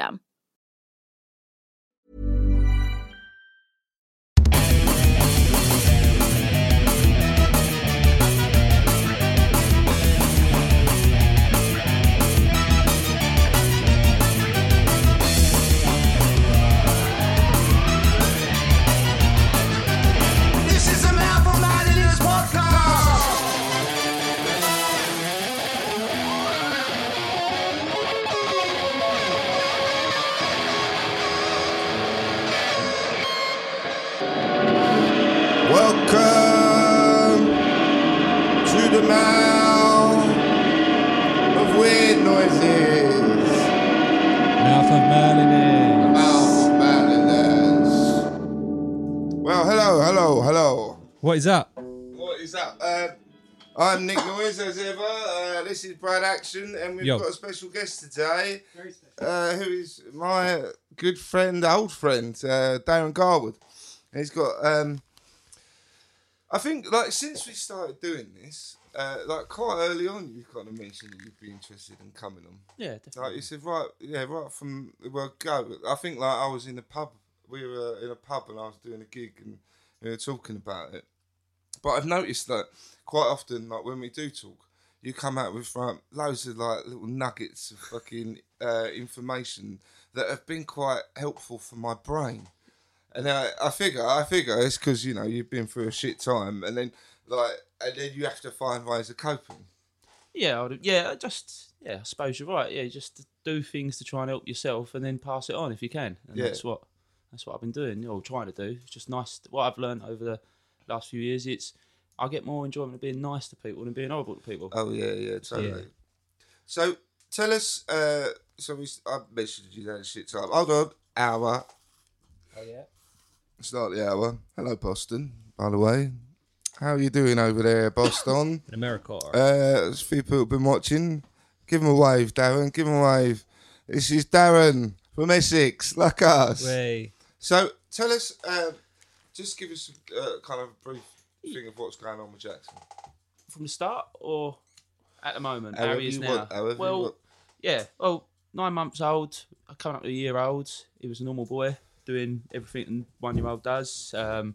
This Well, hello, hello, hello. What is that? What is up? Uh, I'm Nick Noyes, as ever. Uh, this is Brad Action, and we've Yo. got a special guest today, uh, who is my good friend, old friend, uh, Darren Garwood. And he's got, um, I think, like since we started doing this, uh, like quite early on, you kind of mentioned that you'd be interested in coming on. Yeah, definitely. Like definitely. you said, right, yeah, right from the word go. I think like I was in the pub. We were in a pub and I was doing a gig and we were talking about it. But I've noticed that quite often, like when we do talk, you come out with like, loads of like little nuggets of fucking uh, information that have been quite helpful for my brain. And I, I figure, I figure it's because you know you've been through a shit time, and then like, and then you have to find ways of coping. Yeah, I yeah. Just yeah, I suppose you're right. Yeah, just do things to try and help yourself, and then pass it on if you can. And Yeah. that's what that's what I've been doing or trying to do. It's just nice. What I've learned over the last few years, it's I get more enjoyment of being nice to people than being horrible to people. Oh yeah, yeah, totally. Yeah. So tell us. Uh, so we, I mentioned you that shit time. Hold on, hour. Oh yeah. Start the hour. Hello, Boston. By the way, how are you doing over there, Boston? In America. uh, there's a few people been watching. Give them a wave, Darren. Give them a wave. This is Darren from Essex, like us. Way. So tell us. Uh, just give us uh, kind of a brief thing of what's going on with Jackson. From the start or at the moment? However how he is you now. want, however you well, want. yeah. Well, nine months old, coming up to a year old. He was a normal boy, doing everything a one-year-old does. Um,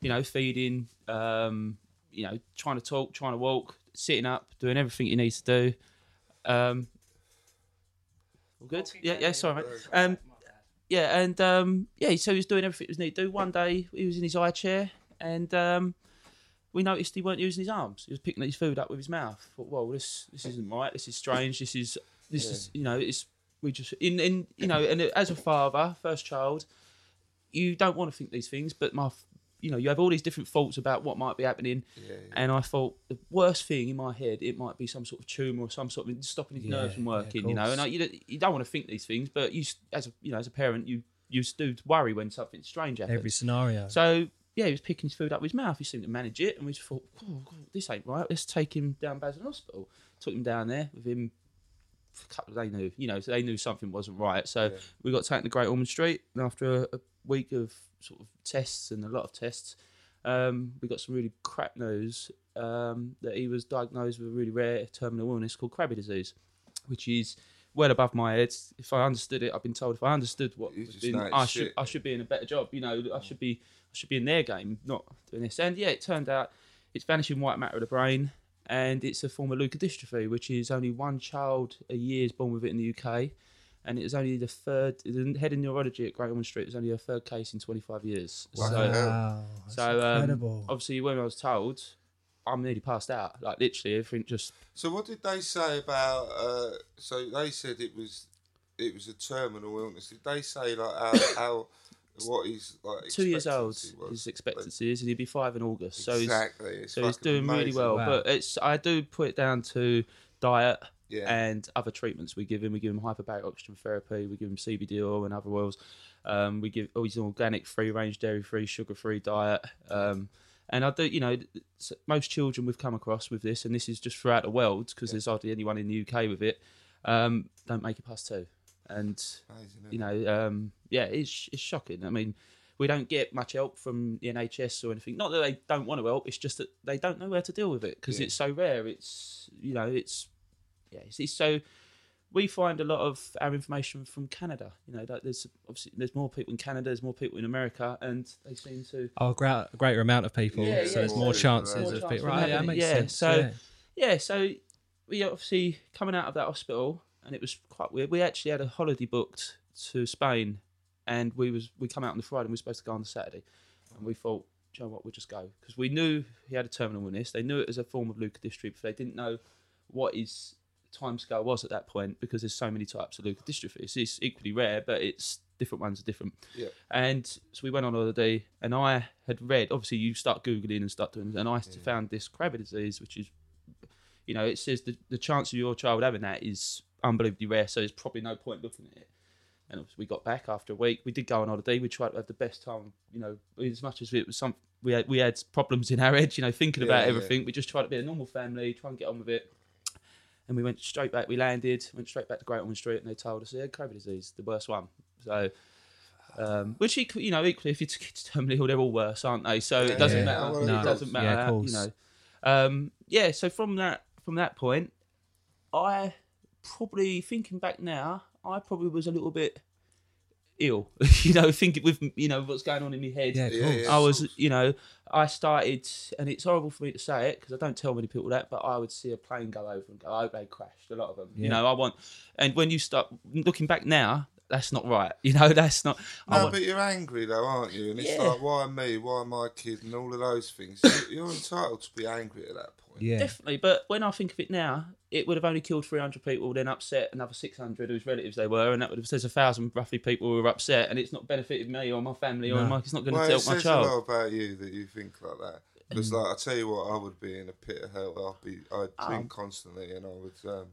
you know, feeding. Um, you know, trying to talk, trying to walk, sitting up, doing everything he needs to do. Um, all good? Yeah, yeah. Sorry, mate. Um, yeah, and um, yeah, so he was doing everything he was need to do. One day, he was in his high chair, and um, we noticed he weren't using his arms. He was picking his food up with his mouth. Thought, well, this this isn't right. This is strange. This is this is you know it's we just in in you know and as a father, first child, you don't want to think these things, but my you know you have all these different thoughts about what might be happening, and I thought the worst thing in my head it might be some sort of tumor or some sort of stopping his nerves from working. you know, and I, you don't, you don't want to think these things, but you as a you know as a parent you you do worry when something strange happens. every scenario. So yeah, he was picking his food up with his mouth. He seemed to manage it, and we just thought, oh, God, this ain't right. Let's take him down Basel Hospital. Took him down there with him. For a couple, they knew, you know, so they knew something wasn't right. So we got taken to Great Ormond Street, and after a, a week of sort of tests and a lot of tests, um, we got some really crap news um, that he was diagnosed with a really rare terminal illness called Krabbe disease, which is well above my head. If I understood it, I've been told if I understood what You was just being- know I should shit. I should be in a better job. You know, I should be I should be in their game, not doing this. And yeah, it turned out it's vanishing white matter of the brain, and it's a form of leukodystrophy, which is only one child a year is born with it in the UK. And it was only the third, the head of neurology at Great Ormond Street was only a third case in 25 years. Wow. So, Wow, that's so um, incredible. obviously, when I was told, I'm nearly passed out. Like literally, everything just So what did they say about? Uh, so they said it was it was a terminal illness. Did they say like how, how what is like two years old. was? His expectancy is, and he'll be five in August. So he's exactly. It's so he's fucking doing really well. Wow. But it's I do put it down to diet Yeah. and other treatments we give him. We give him hyperbaric oxygen therapy. We give him CBD oil and other oils. Um, we give oh he's an organic, free range, dairy free, sugar free diet. Um, and I do, you know, most children we've come across with this, and this is just throughout the world because there's hardly anyone in the UK with it. Um, don't make it past two, and Amazing, you know, um, yeah, it's it's shocking. I mean, we don't get much help from the NHS or anything. Not that they don't want to help; it's just that they don't know where to deal with it because Yeah. it's so rare. It's you know, it's yeah, it's, it's so. We find a lot of our information from Canada. You know, like there's obviously there's more people in Canada, there's more people in America, and they seem to Oh, a great, a greater amount of people, Yeah, so yeah, there's so more chances more of people. Right, yeah, that makes yeah, sense. so- yeah. yeah, so we obviously coming out of that hospital, and it was quite weird. We actually had a holiday booked to Spain, and we was we come out on the Friday, and we were supposed to go on the Saturday, and we thought, "Do you know what, we'll just go because we knew he had a terminal illness. They knew it as a form of leukodystrophy, but they didn't know what his timescale was at that point because there's so many types of leukodystrophy. It's, it's equally rare, but it's different ones are different. Yeah. And so we went on holiday, and I had read. Obviously, you start googling and start doing, and I found this Krabbe disease, which is you know, it says the, the chance of your child having that is unbelievably rare, so there's probably no point looking at it. And we got back after a week. We did go on holiday. We tried to have the best time, you know, as much as it was some. We had we had problems in our head, you know, thinking Yeah, about yeah. everything. We just tried to be a normal family, try and get on with it. And we went straight back. We landed, went straight back to Great Ormond Street, and they told us, "Yeah, Krabbe disease, the worst one." So, um, which equally, you know, equally, if your kid's terminally ill, they're all worse, aren't they? So it doesn't yeah. matter. Well, it doesn't matter. Yeah, you course. know. Um, yeah. So from that from that point, I probably thinking back now, I probably was a little bit ill. you know, thinking with you know what's going on in my head. Yeah, Yeah, yeah. I was, you know, I started, and it's horrible for me to say it because I don't tell many people that, but I would see a plane go over and go, I hope they crashed. A lot of them, you know. I want, and when you start looking back now, that's not right. You know, that's not. I No, want, but you're angry though, aren't you? And it's Yeah. like, why me? Why my kid? And all of those things. You- You're entitled to be angry at that point. Yeah, Definitely, but when I think of it now, it would have only killed 300 people, then upset another 600 whose relatives they were, and that would have there's a thousand roughly people who were upset, and it's not benefited me or my family or No. my, it's not going Well, to it help my says a child. lot about you that you think like that. Because, like, I tell you what, I would be in a pit of hell. I'd be, I'd think constantly, and I would, um,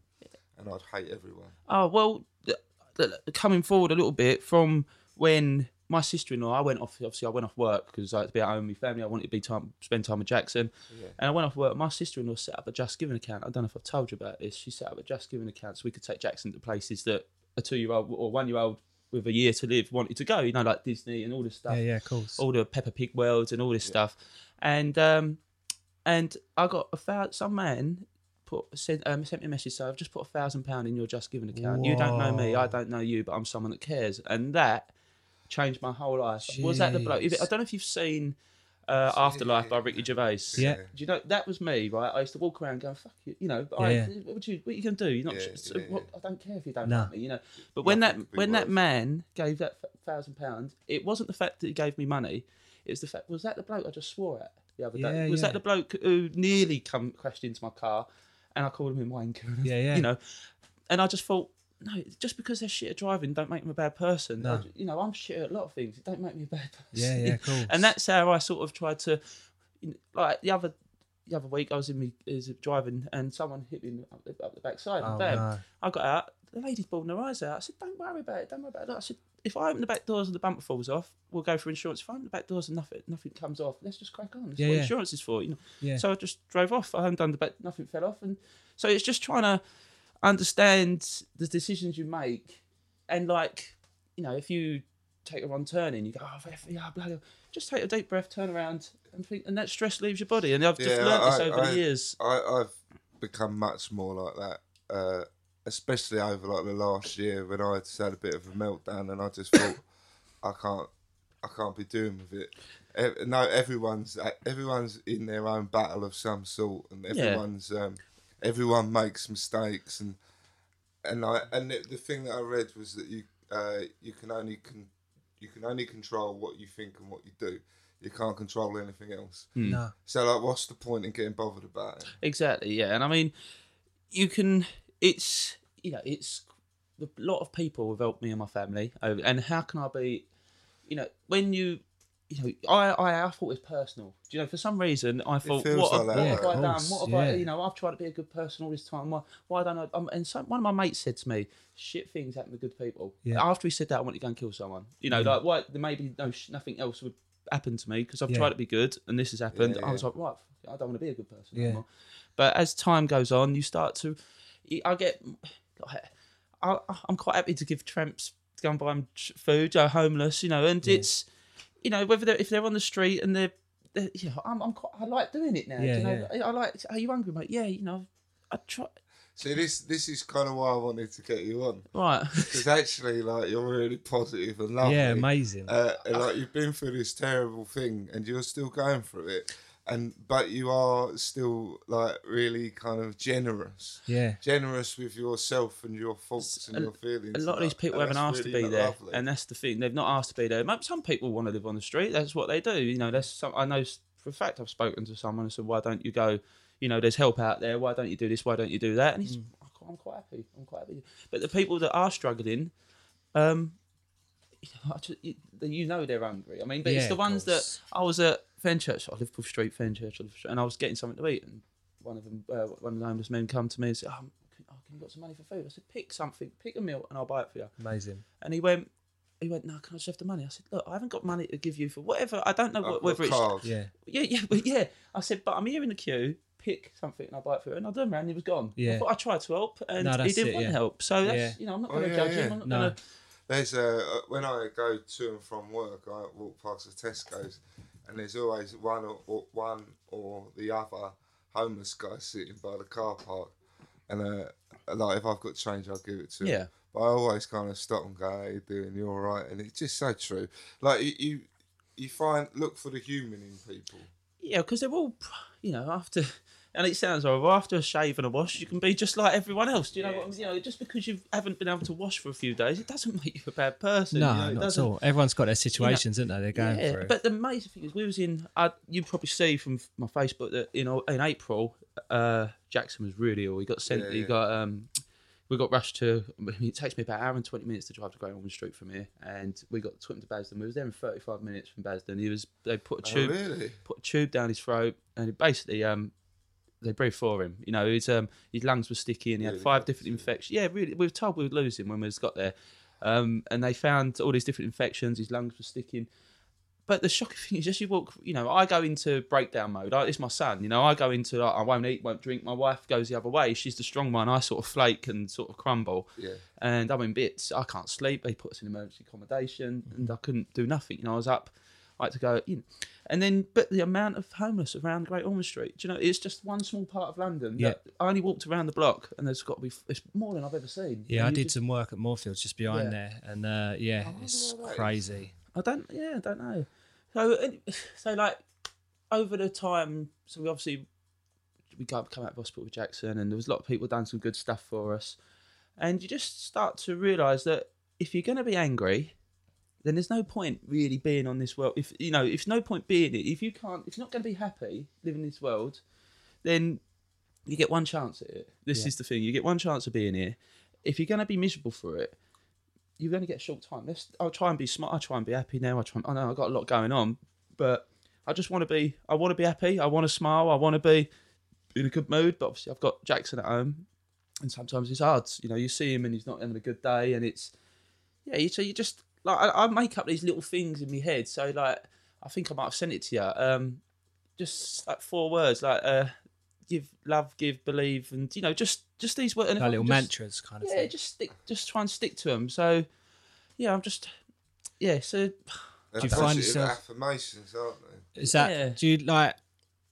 and I'd hate everyone. Oh well, th- th- coming forward a little bit from when my sister-in-law, I went off. Obviously, I went off work because I had to be at home with my family. I wanted to be time, spend time with Jackson, and I went off work. My sister-in-law set up a Just Giving account. I don't know if I've told you about this. She set up a Just Giving account so we could take Jackson to places that a two-year-old or one-year-old with a year to live wanted to go. You know, like Disney and all this stuff yeah, yeah, of course. all the Peppa Pig worlds and all this stuff, and um, and I got a thousand. Some man put sent um, sent me a message. So I've just put a thousand pound in your Just Giving account. You don't know me. I don't know you, but I'm someone that cares, and that changed my whole life. Was that the bloke? I don't know if you've seen. Uh, Afterlife by Ricky Gervais. Yeah. Do you know that was me, right? I used to walk around going, "Fuck you," you know. But I, Yeah, what would you, what are you gonna do? You're not. Yeah, so yeah, what, yeah. I don't care if you don't No. like me, you know. But when that Nothing could be when that man gave that thousand pounds, it wasn't the fact that he gave me money. It was the fact was that the bloke I just swore at the other Yeah, day. Was yeah. that the bloke who nearly come crashed into my car, and I called him a wanker. Yeah, yeah. You know, and I just thought. No, just because they're shit at driving, don't make them a bad person. No. I- you know, I'm shit at a lot of things. It don't make me a bad person. Yeah, yeah, course. And that's how I sort of tried to, you know, like the other, the other week I was in me is driving and someone hit me up the, up the backside. Oh, and bam! no. I got out. The lady's bawling her eyes out. I said, "Don't worry about it. Don't worry about it." I said, "If I open the back doors and the bumper falls off, we'll go for insurance. If I open the back doors and nothing, nothing comes off, let's just crack on. That's Yeah, what yeah. insurance is for, you know." Yeah. So I just drove off. I haven't done the back. Nothing fell off, and so it's just trying to understand the decisions you make, and like, you know, if you take a wrong turn and you go, "Oh, yeah, blah, blah," just take a deep breath, turn around, and think, and that stress leaves your body. And I've just Yeah, learned this over I- the years. I, I've become much more like that. Uh, especially over like the last year when I just had a bit of a meltdown, and I just thought I can't, I can't be doing with it. No, everyone's everyone's in their own battle of some sort, and everyone's um, everyone makes mistakes, and and I and the, the thing that I read was that you uh, you can only con- you can only control what you think and what you do. You can't control anything else. No. So like, what's the point in getting bothered about it? Exactly, yeah. And I mean, you can. It's you know, it's a lot of people have helped me and my family, and how can I be? You know, when you. You know, I, I I thought it was personal. Do you know? For some reason, I thought, what, have- like what have. I done? What have yeah. I? You know, I've tried to be a good person all this time. Why, why don't I? Um, and so, one of my mates said to me, "Shit things happen to good people." Yeah. After he said that, I wanted to go and kill someone. You know, like what? There maybe no sh- nothing else would happen to me because I've Yeah. tried to be good, and this has happened. Yeah, I was like, right, I don't want to be a good person Yeah. anymore. But as time goes on, you start to. I get. I, I'm quite happy to give tramps to go and buy them food, or homeless, you know, and it's, you know, whether they're, if they're on the street and they're, they're you know, I'm, I'm quite, I like doing it now. do Yeah, you know, I like. Are you hungry, mate? Yeah, you know, I try. See, this this is kind of why I wanted to get you on Right. because actually, like, you're really positive and lovely. Yeah, amazing. Uh, and, like you've been through this terrible thing, and you're still going through it, and but you are still like really kind of generous. yeah. Generous with yourself and your thoughts and your feelings. A lot of these people haven't asked to really be there, lovely. and that's the thing. They've not asked to be there. Some people want to live on the street. That's what they do. You know, that's some. I know for a fact I've spoken to someone and said, "Why don't you go? You know, there's help out there. Why don't you do this? Why don't you do that?" And Mm. he's, "I'm quite happy. I'm quite happy." But the people that are struggling, um, you know, I ju- you, you know they're hungry. I mean, but it's the ones that. I was at Fenchurch, I live Liverpool Street, Fenchurch, Liverpool- and I was getting something to eat, and one of them, uh, one of the homeless men, come to me and said, oh, can, oh, "Can you got some money for food?" I said, "Pick something, pick a meal, and I'll buy it for you." Amazing. And he went, he went, "No, can I just have the money?" I said, "Look, I haven't got money to give you for whatever. I don't know what, got whether it's cards. Yeah. yeah, yeah, but yeah." I said, "But I'm here in the queue." Pick something and I'll buy it for you. And I turned around and he was gone. I, Yeah. thought I tried to help and No, he didn't it, want yeah. help. So that's, Yeah. you know, I'm not Oh, going to yeah, judge yeah. him. I'm not No. going to. There's a uh, when I go to and from work, I walk past the Tesco's, and there's always one or, or one or the other homeless guy sitting by the car park, and uh, like if I've got change, I'll give it to him. Yeah. But I always kind of stop and go, "How you doing? You all right?" And it's just so true. Like you, you, you find look for the human in people. Yeah, because they're all, you know, after, and it sounds horrible. After a shave and a wash, you can be just like everyone else. Do you know what? I'm, you know, just because you haven't been able to wash for a few days, it doesn't make you a bad person. No, you know, not at all. Everyone's got their situations, isn't they? They're going yeah, through. but the amazing thing is, we was in. Uh, you probably see from my Facebook that in in April, uh, Jackson was really ill. He got sent. Yeah, he got um, we got rushed to. It takes me about an hour and twenty minutes to drive to Great Ormond Street from here, and we got took him to Basden. We was there in thirty five minutes from Basden. He was they put a Oh, tube really? put a tube down his throat, and it basically um, they breathed for him. You know, his um, his lungs were sticky, and he had five different infections. Yeah, really, we were told we would lose him when we got there, um, and they found all these different infections. His lungs were sticking. But the shocking thing is, as you walk, you know, I go into breakdown mode. I, it's my son, you know, I go into, like, I won't eat, won't drink. My wife goes the other way. She's the strong one. I sort of flake and sort of crumble. Yeah. And I'm in bits. I can't sleep. They put us in emergency accommodation and I couldn't do nothing. You know, I was up, I had to go, you know. And then, but the amount of homeless around Great Ormond Street, do you know, it's just one small part of London. Yeah. that I only walked around the block and there's got to be, it's more than I've ever seen. yeah, And I did just- some work at Moorfields just behind Yeah. there, and uh, yeah, it's crazy. I don't. Yeah, I don't know. So, so like over the time, so we obviously we got come out of hospital with Jackson, and there was a lot of people done some good stuff for us, and you just start to realise that if you're going to be angry, then there's no point really being on this world. If you know, if no point being it, if you can't, if you're not going to be happy living in this world, then you get one chance at it. This is the thing: you get one chance of being here. If you're going to be miserable for it, you're going to get a short time. Let's. I'll try and be smart. I try and be happy now. I try. I know I've got a lot going on, but I just want to be. I want to be happy. I want to smile. I want to be in a good mood. But obviously, I've got Jackson at home, and sometimes it's hard. You know, you see him and he's not having a good day, and it's yeah. You, so you just like I, I make up these little things in my head. So like I think I might have sent it to you. Um, just like four words like uh, give, love, give, believe, and you know just just these words. and Like I little just- mantras, kind of yeah, thing. just stick, just try and stick to them. So, yeah, I'm just, yeah. So, They're you find yourself- affirmations, aren't they? Is that Yeah. do you like?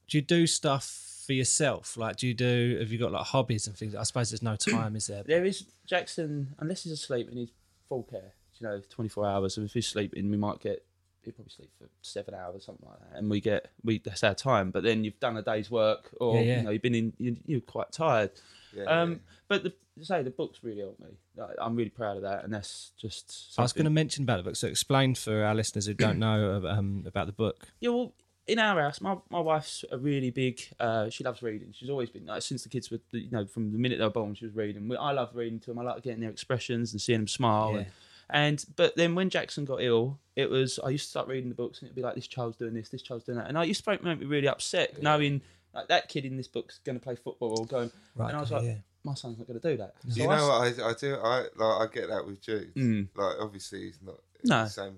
Do you do stuff for yourself? Like, do you do? Have you got like hobbies and things? I suppose there's no time, is there? There is Jackson, unless he's asleep and he's full care, you know, 24 hours. And if he's sleeping, we might get, he'll probably sleep for seven hours, something like that. And we get, we that's our time. But then you've done a day's work or, Yeah, yeah. you know, you've been in, you, you're quite tired. Yeah, um, yeah. But the, say the books really helped me. Like, I'm really proud of that. And that's just. I was going to mention about the book. So explain for our listeners who don't know um, about the book. Yeah, well, in our house, my, my wife's a really big. Uh, she loves reading. She's always been like since the kids were, you know, from the minute they were born, she was reading. We- I love reading to them. I like getting their expressions and seeing them smile. Yeah. And, and but then when Jackson got ill, it was I used to start reading the books and it'd be like this child's doing this, this child's doing that, and I used to make me really upset knowing like that kid in this book's going to play football or going. Right, and I was okay, like, yeah. my son's not going to do that. So you I know s- what I, I do? I like I get that with Jude. Mm. Like obviously he's not No. the same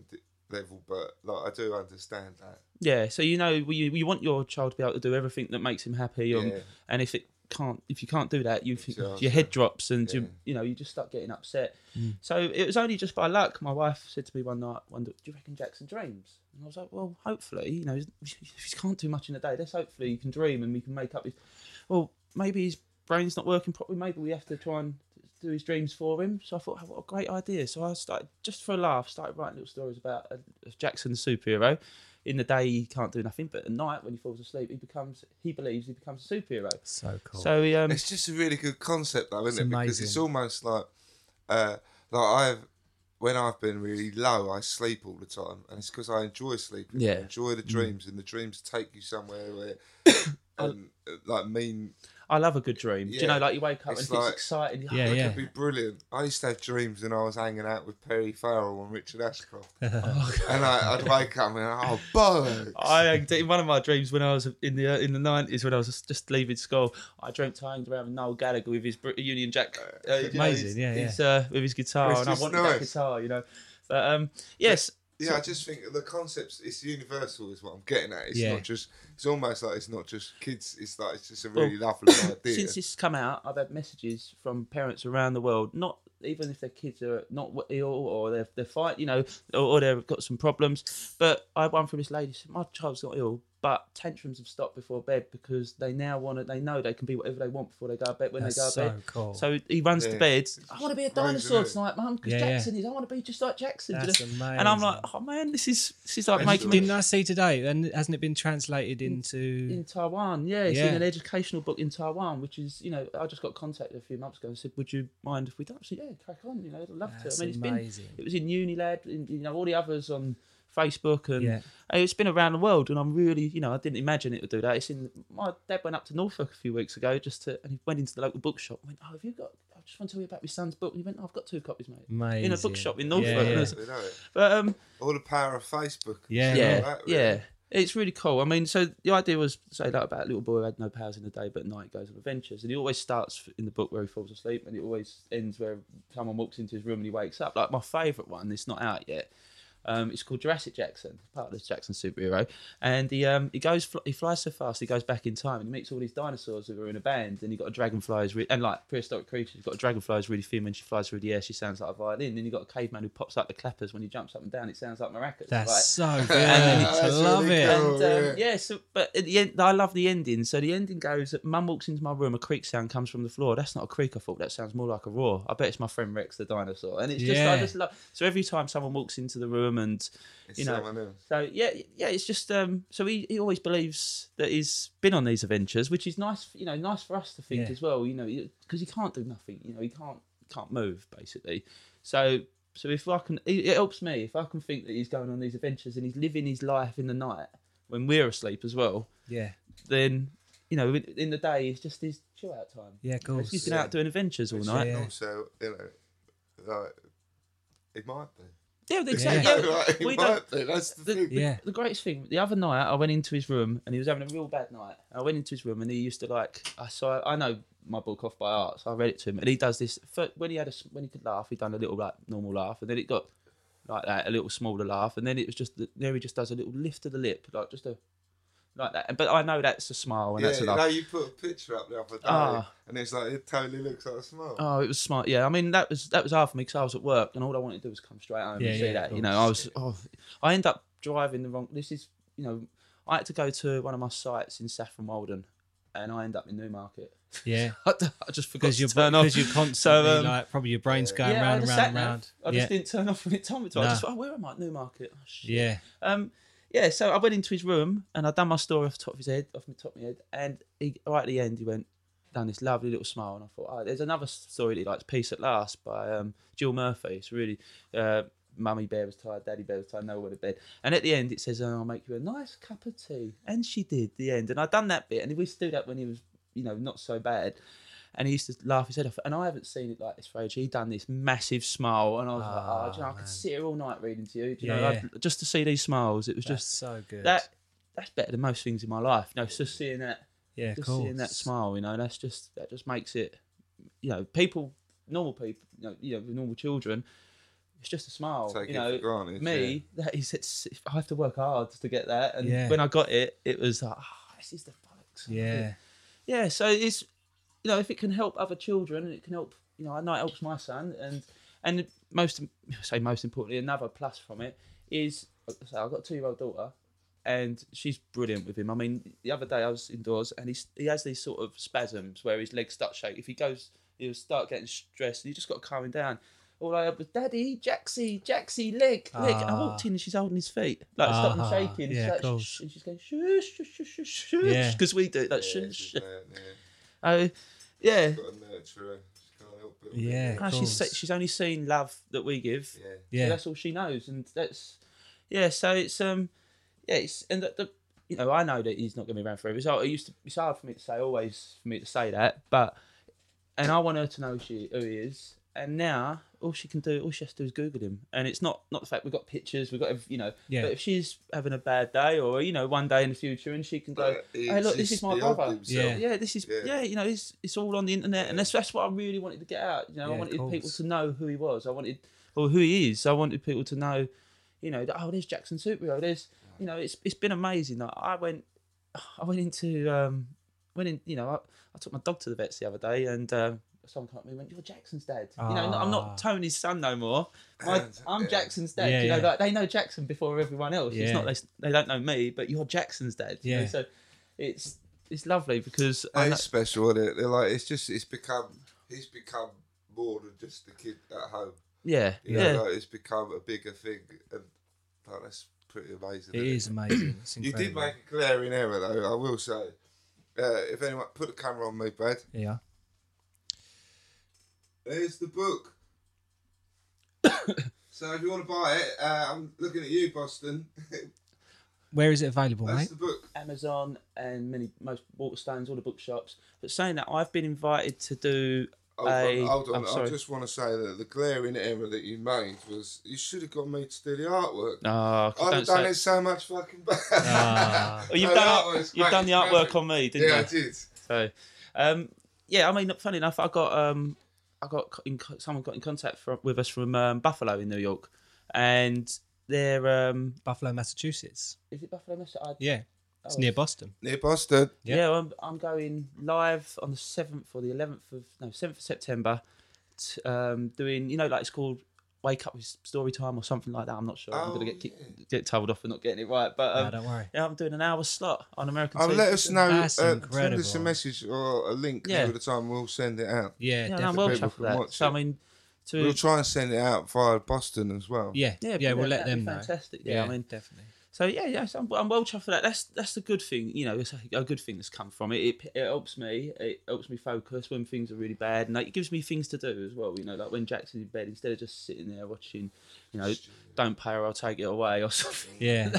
level, but like I do understand that. Yeah, so you know, you you want your child to be able to do everything that makes him happy, um, Yeah. and if it can't, if you can't do that, you think Sure, your head drops and Yeah. you you know you just start getting upset. So it was only just by luck. My wife said to me one night, "Wonder, do you reckon Jackson dreams?" And I was like, "Well, hopefully, you know, if he can't do much in a day, let's hopefully he can dream and we can make up his. Well, maybe his brain's not working properly. Maybe we have to try and do his dreams for him. So I thought, oh, what a great idea. So I started just for a laugh, started writing little stories about uh, Jackson the superhero. In the day, he can't do nothing, but at night, when he falls asleep, he becomes. He believes he becomes a superhero. So cool. So he, um, It's just a really good concept, though, isn't It's it? Because it's almost like, uh, like I've when I've been really low, I sleep all the time, and it's because I enjoy sleeping. Yeah. I enjoy the dreams, and the dreams take you somewhere where, and, uh, like mean. I love a good dream. Do you know, like you wake up It's and like- it's exciting. You're Yeah, like, yeah. It'd be brilliant. I used to have dreams when I was hanging out with Perry Farrell and Richard Ashcroft, and I, I'd wake up and oh, birds. I in one of my dreams when I was in the in the nineties when I was just leaving school, I dreamt I hanged around with Noel Gallagher with his Br- Union Jack, uh, you know, Amazing, his- yeah, yeah. his, uh, with his guitar, It's and I just wanted that nice. guitar, you know. But um, yes, Yeah, I just think the concepts it's universal is what I'm getting at. It's Yeah. not just it's almost like it's not just kids, it's like it's just a Well, really lovely idea. since this has come out, I've had messages from parents around the world, not even if their kids are not ill or they're, they're fight, you know, or, or they've got some problems. But I had one from this lady, said, my child's not ill, but tantrums have stopped before bed because they now want to, they know they can be whatever they want before they go to bed when That's they go to so bed. cool. So he runs to bed. I want to be a just crazy, dinosaur tonight, mum, because Yeah, yeah. Jackson is. I want to be just like Jackson. That's amazing. And I'm like, oh man, this is this is like It's making me Didn't I see today? And hasn't it been translated into? in Taiwan. Yeah, it's Yeah. in an educational book in Taiwan, which is you know I just got contacted a few months ago and said, would you mind if we don't? I said, yeah, crack on. You know, I'd love That's to. I mean, it's amazing. been it was in Unilad, in, you know, all the others on Facebook and. Yeah. It's been around the world, and I'm really, you know, I didn't imagine it would do that. It's in my dad went up to Norfolk a few weeks ago just to, and he went into the local bookshop. and Went, oh, have you got? I just want to tell you about my son's book. And he went, oh, I've got two copies, mate. In a bookshop in Norfolk. Yeah, yeah. Was- You know it. But um, All the power of Facebook. Yeah. yeah, that, really. yeah. It's really cool. I mean, so the idea was say that about a little boy who had no powers in the day, but at night goes on adventures, and he always starts in the book where he falls asleep, and it always ends where someone walks into his room and he wakes up. Like my favourite one, it's not out yet. Um, it's called Jurassic Jackson, part of the Jackson superhero, and he um, he goes fl- he flies so fast he goes back in time and he meets all these dinosaurs who are in a band, and he got a dragonfly who's re- and like prehistoric creatures. He's got a dragonfly who's really thin when she flies through the air, she sounds like a violin. Then you got a caveman who pops up the clappers when he jumps up and down, it sounds like maracas. That's Like, so good. then I it's love really it. cool. and um, yeah. yeah. so but at the end, I love the ending. So the ending goes that Mum walks into my room, a creak sound comes from the floor. That's not a creak. I thought that sounds more like a roar. I bet it's my friend Rex the dinosaur. And it's just, I just love. So every time someone walks into the room, and It's you know, so yeah, yeah, it's just um. So he, he always believes that he's been on these adventures, which is nice. You know, nice for us to think Yeah. as well. You know, because he can't do nothing. You know, he can't can't move basically. So. So if I can, it it helps me if I can think that he's going on these adventures and he's living his life in the night when we're asleep as well Yeah. then you know in, in the day it's just his chill out time. Yeah, of course. He's been Yeah. out doing adventures all Which night. Yeah. Also, you know, like, it might be. Yeah, exactly. Yeah. Yeah. Like, we don't. be. That's the, The, thing. the, Yeah. the greatest thing, the other night I went into his room and he was having a real bad night. I went into his room and he used to like, I saw, I know my book off by heart, so I read it to him and he does this, fir- when he had a, s- when he could laugh, he done a little like normal laugh and then it got like that, a little smaller laugh and then it was just, there he just does a little lift of the lip, like just a, like that. But I know that's a smile and Yeah, that's a you laugh. know, you put a picture up the other day, Ah. and it's like it totally looks like a smile. Oh, it was smart. Yeah, I mean that was that was hard for me because I was at work and all I wanted to do was come straight home Yeah, and see yeah, that. You know, I was. Oh, I end up driving the wrong. This is you know, I had to go to one of my sites in Saffron Walden, and I end up in Newmarket. Yeah. I just forgot to you're, turn off. because you're constantly So, um, like probably your brain's going yeah, round and round and round. I yeah. just didn't turn off when it told me to. I just thought, oh, where am I? at Newmarket. Oh, shit. yeah. Um, yeah, so I went into his room and I done my story off the top of his head, off the top of my head, and he, right at the end, he went, done this lovely little smile, and I thought, oh, there's another story that he likes, Peace at Last by um, Jill Murphy. It's really, uh, Mummy Bear was tired, Daddy Bear was tired, no one to bed. And at the end, it says, oh, I'll make you a nice cup of tea. And she did, the end. And I'd done that bit, and we used to do that when he was, you know, not so bad. And he used to laugh his head off. And I haven't seen it like this for ages. He done this massive smile, and I was like, oh, do you know, I could ah, sit here all night reading to you. Do you Yeah, know, yeah. I'd- just to see these smiles, it was That's just so good. that that's better than most things in my life. You know, just seeing that, yeah, just cool. seeing that smile. You know, that's just that just makes it. You know, people, normal people, you know, you know, with normal children, it's just a smile. Take you it know, for granted, me, that is, it's, I have to work hard to get that, and Yeah. when I got it, it was like, oh, this is the bollocks. Yeah. yeah. So it's, you know, if it can help other children, and it can help, you know, I know it helps my son, and and most, say most importantly, another plus from it is, so I've got a two-year-old daughter, and she's brilliant with him. I mean, the other day I was indoors, and he's he has these sort of spasms where his legs start shaking. If he goes, he'll start getting stressed, and you just got to calm him down. All I heard was, "Daddy, Jaxie, Jaxie, leg, leg." And I walked in, and she's holding his feet, like stopping Ah, shaking. yeah, she's like, cool. And she's going, "Shush, shush, shush, shush, shush," Yeah. because we do it, like, Yeah, "Shush." she's shush. There, yeah. Yeah. Got to nurture her. She can't help it. Yeah. Ah, she's se- she's only seen love that we give. Yeah. Yeah. So that's all she knows, and that's yeah. So it's um yeah, it's and the, the you know I know that he's not going to be around forever. So it used to it's hard for me to say always for me to say that, but and I want her to know who she who he is. And now all she can do, all she has to do is Google him, and it's not not the fact we've got pictures, we've got ev- you know. Yeah. But if she's having a bad day, or you know, one day in the future, and she can go, "Hey, look, this is my brother." Yeah. Yeah, this is Yeah. yeah. you know, it's it's all on the internet, and that's that's what I really wanted to get out. You know, Yeah, I wanted people to know who he was. I wanted or who he is. I wanted people to know, you know, that, oh, there's Jackson Superhero. There's, you know, it's it's been amazing. Like, I went, I went into, um, went in, you know, I, I took my dog to the vets the other day, and um, someone came up to me and went, "You're Jackson's dad." You know, I'm Ah. not Tony's son no more. My, And- I'm. Jackson's dad. Yeah, you know, yeah. like, they know Jackson before everyone else. It's Yeah. not they, they don't know me, but you're Jackson's dad. you know, Yeah. so it's it's lovely because I know, It's special, isn't it? They're like it's just it's become he's become more than just the kid at home. yeah, You yeah. know, like, it's become a bigger thing, and like, that's pretty amazing. It isn't is amazing. It's You incredible. did make a glaring error, though. I will say. Uh, if anyone put the camera on me, Brad. Yeah. There's the book. so if you want to buy it, uh, I'm looking at you, Boston. Where is it available, That's mate? the book. Amazon and many most Waterstones, all the bookshops. But saying that, I've been invited to do Hold a. on, hold on. I'm I sorry. just want to say that the glaring error that you made was you should have got me to do the artwork. Oh, I'd don't have done say. it so much fucking better. Ah. Oh, you've No, done that art- was you've great, done the artwork on me, didn't you? yeah, you? I did. So, um, yeah, I mean, funny enough, I got um, I got in, someone got in contact from, with us from um, Buffalo in New York, and they're um, Buffalo, Massachusetts. is it Buffalo? Mass- I, Yeah. It's Oh, near Boston. Near Boston. Yeah. Yeah, I'm, I'm going live on the seventh or the eleventh of no seventh of September, t- um, doing you know like it's called Wake Up with Story Time or something like that. I'm not sure. I'm gonna Oh, get kicked, get told off for not getting it right, but um, no, don't worry. yeah, I'm doing an hour slot on American. Oh, TV. let us know. Uh, That's send us a message or a link Yeah. over the time. We'll send it out. Yeah, Yeah, no, I'm definitely. well people chuffed that. watch So I mean, to We'll try and send it out via Boston as well. yeah, yeah, yeah, we'll let them be know. Fantastic. Yeah, I mean, definitely. So yeah, yeah, so I'm, I'm well chuffed for that. That's that's a good thing, you know. It's a, a good thing that's come from it. it. It helps me. It helps me focus when things are really bad, and like, it gives me things to do as well. You know, like when Jackson's in bed, instead of just sitting there watching, you know, don't pay her, I'll take it away or something. Yeah.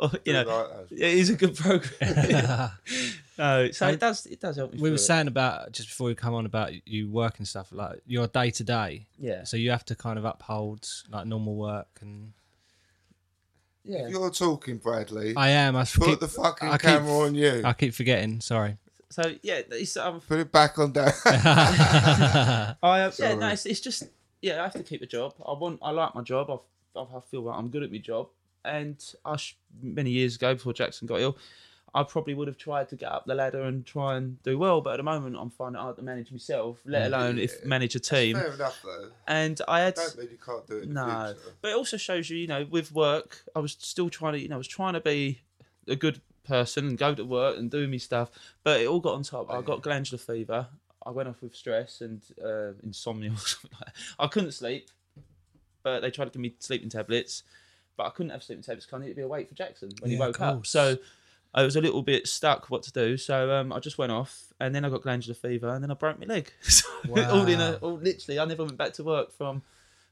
or, you know, like it is a good program. no, so it does it does help me. we were through it. saying about just before we come on about you work and stuff like your day to day. yeah, So you have to kind of uphold like normal work and yeah. If you're talking, Bradley, I am. I put keep, the fucking I keep- camera on you. I keep forgetting. Sorry. So yeah, it's um, Put it back on down. I uh, yeah, no, it's, it's just yeah, I have to keep a job. I want, I like my job. I've, I feel like I'm good at my job. And I sh- many years ago, before Jackson got ill, I probably would have tried to get up the ladder and try and do well. But at the moment, I'm finding it hard to manage myself, let alone if manage a team. Fair enough, though. And I had Don't mean you can't do it in no, future. but it also shows you, you know, with work, I was still trying to, you know, I was trying to be a good person and go to work and do me stuff. But it all got on top. I got glandular fever. I went off with stress and uh, insomnia. or something. I couldn't sleep, but they tried to give me sleeping tablets. But I couldn't have sleeping tablets because I needed to be awake for Jackson when he Yeah, of woke up. So I was a little bit stuck what to do. So um, I just went off, and then I got glandular fever, and then I broke my leg. So all in a, all, literally, I never went back to work from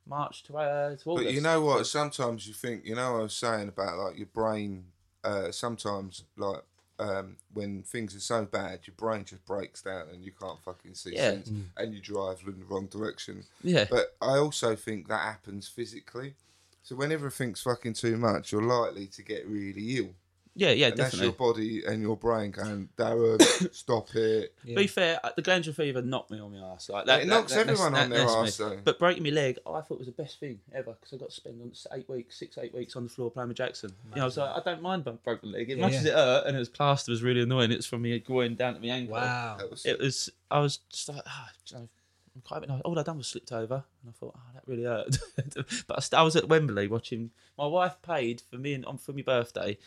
March to uh, to August. But you know what? Sometimes you think, you know, what I was saying about like your brain. Uh, sometimes, like um, when things are so bad, your brain just breaks down and you can't fucking see Yeah. sense, and you drive in the wrong direction. Yeah. But I also think that happens physically. So when everything's fucking too much, you're likely to get really ill. Yeah, yeah, and that's definitely. your body and your brain going, Darren, stop it. To Be fair, uh, the glandular fever knocked me on my ass. Like that, It that- knocks that- that's- everyone on their that's me. arse, though. But breaking my leg, I thought was the best thing ever because I got to spend on eight weeks, six, eight weeks on the floor playing with Jackson. You know, I was like, I don't mind a broken leg. As Yeah, much as it hurt and it was plaster was really annoying. It's from my groin down to my ankle. Wow. That was It was. I was just like, ah, you know, I'm quite. a bit- All I done was slipped over, and I thought, oh, that really hurt. but I, st- I was at Wembley watching. My wife paid for me and on for my birthday.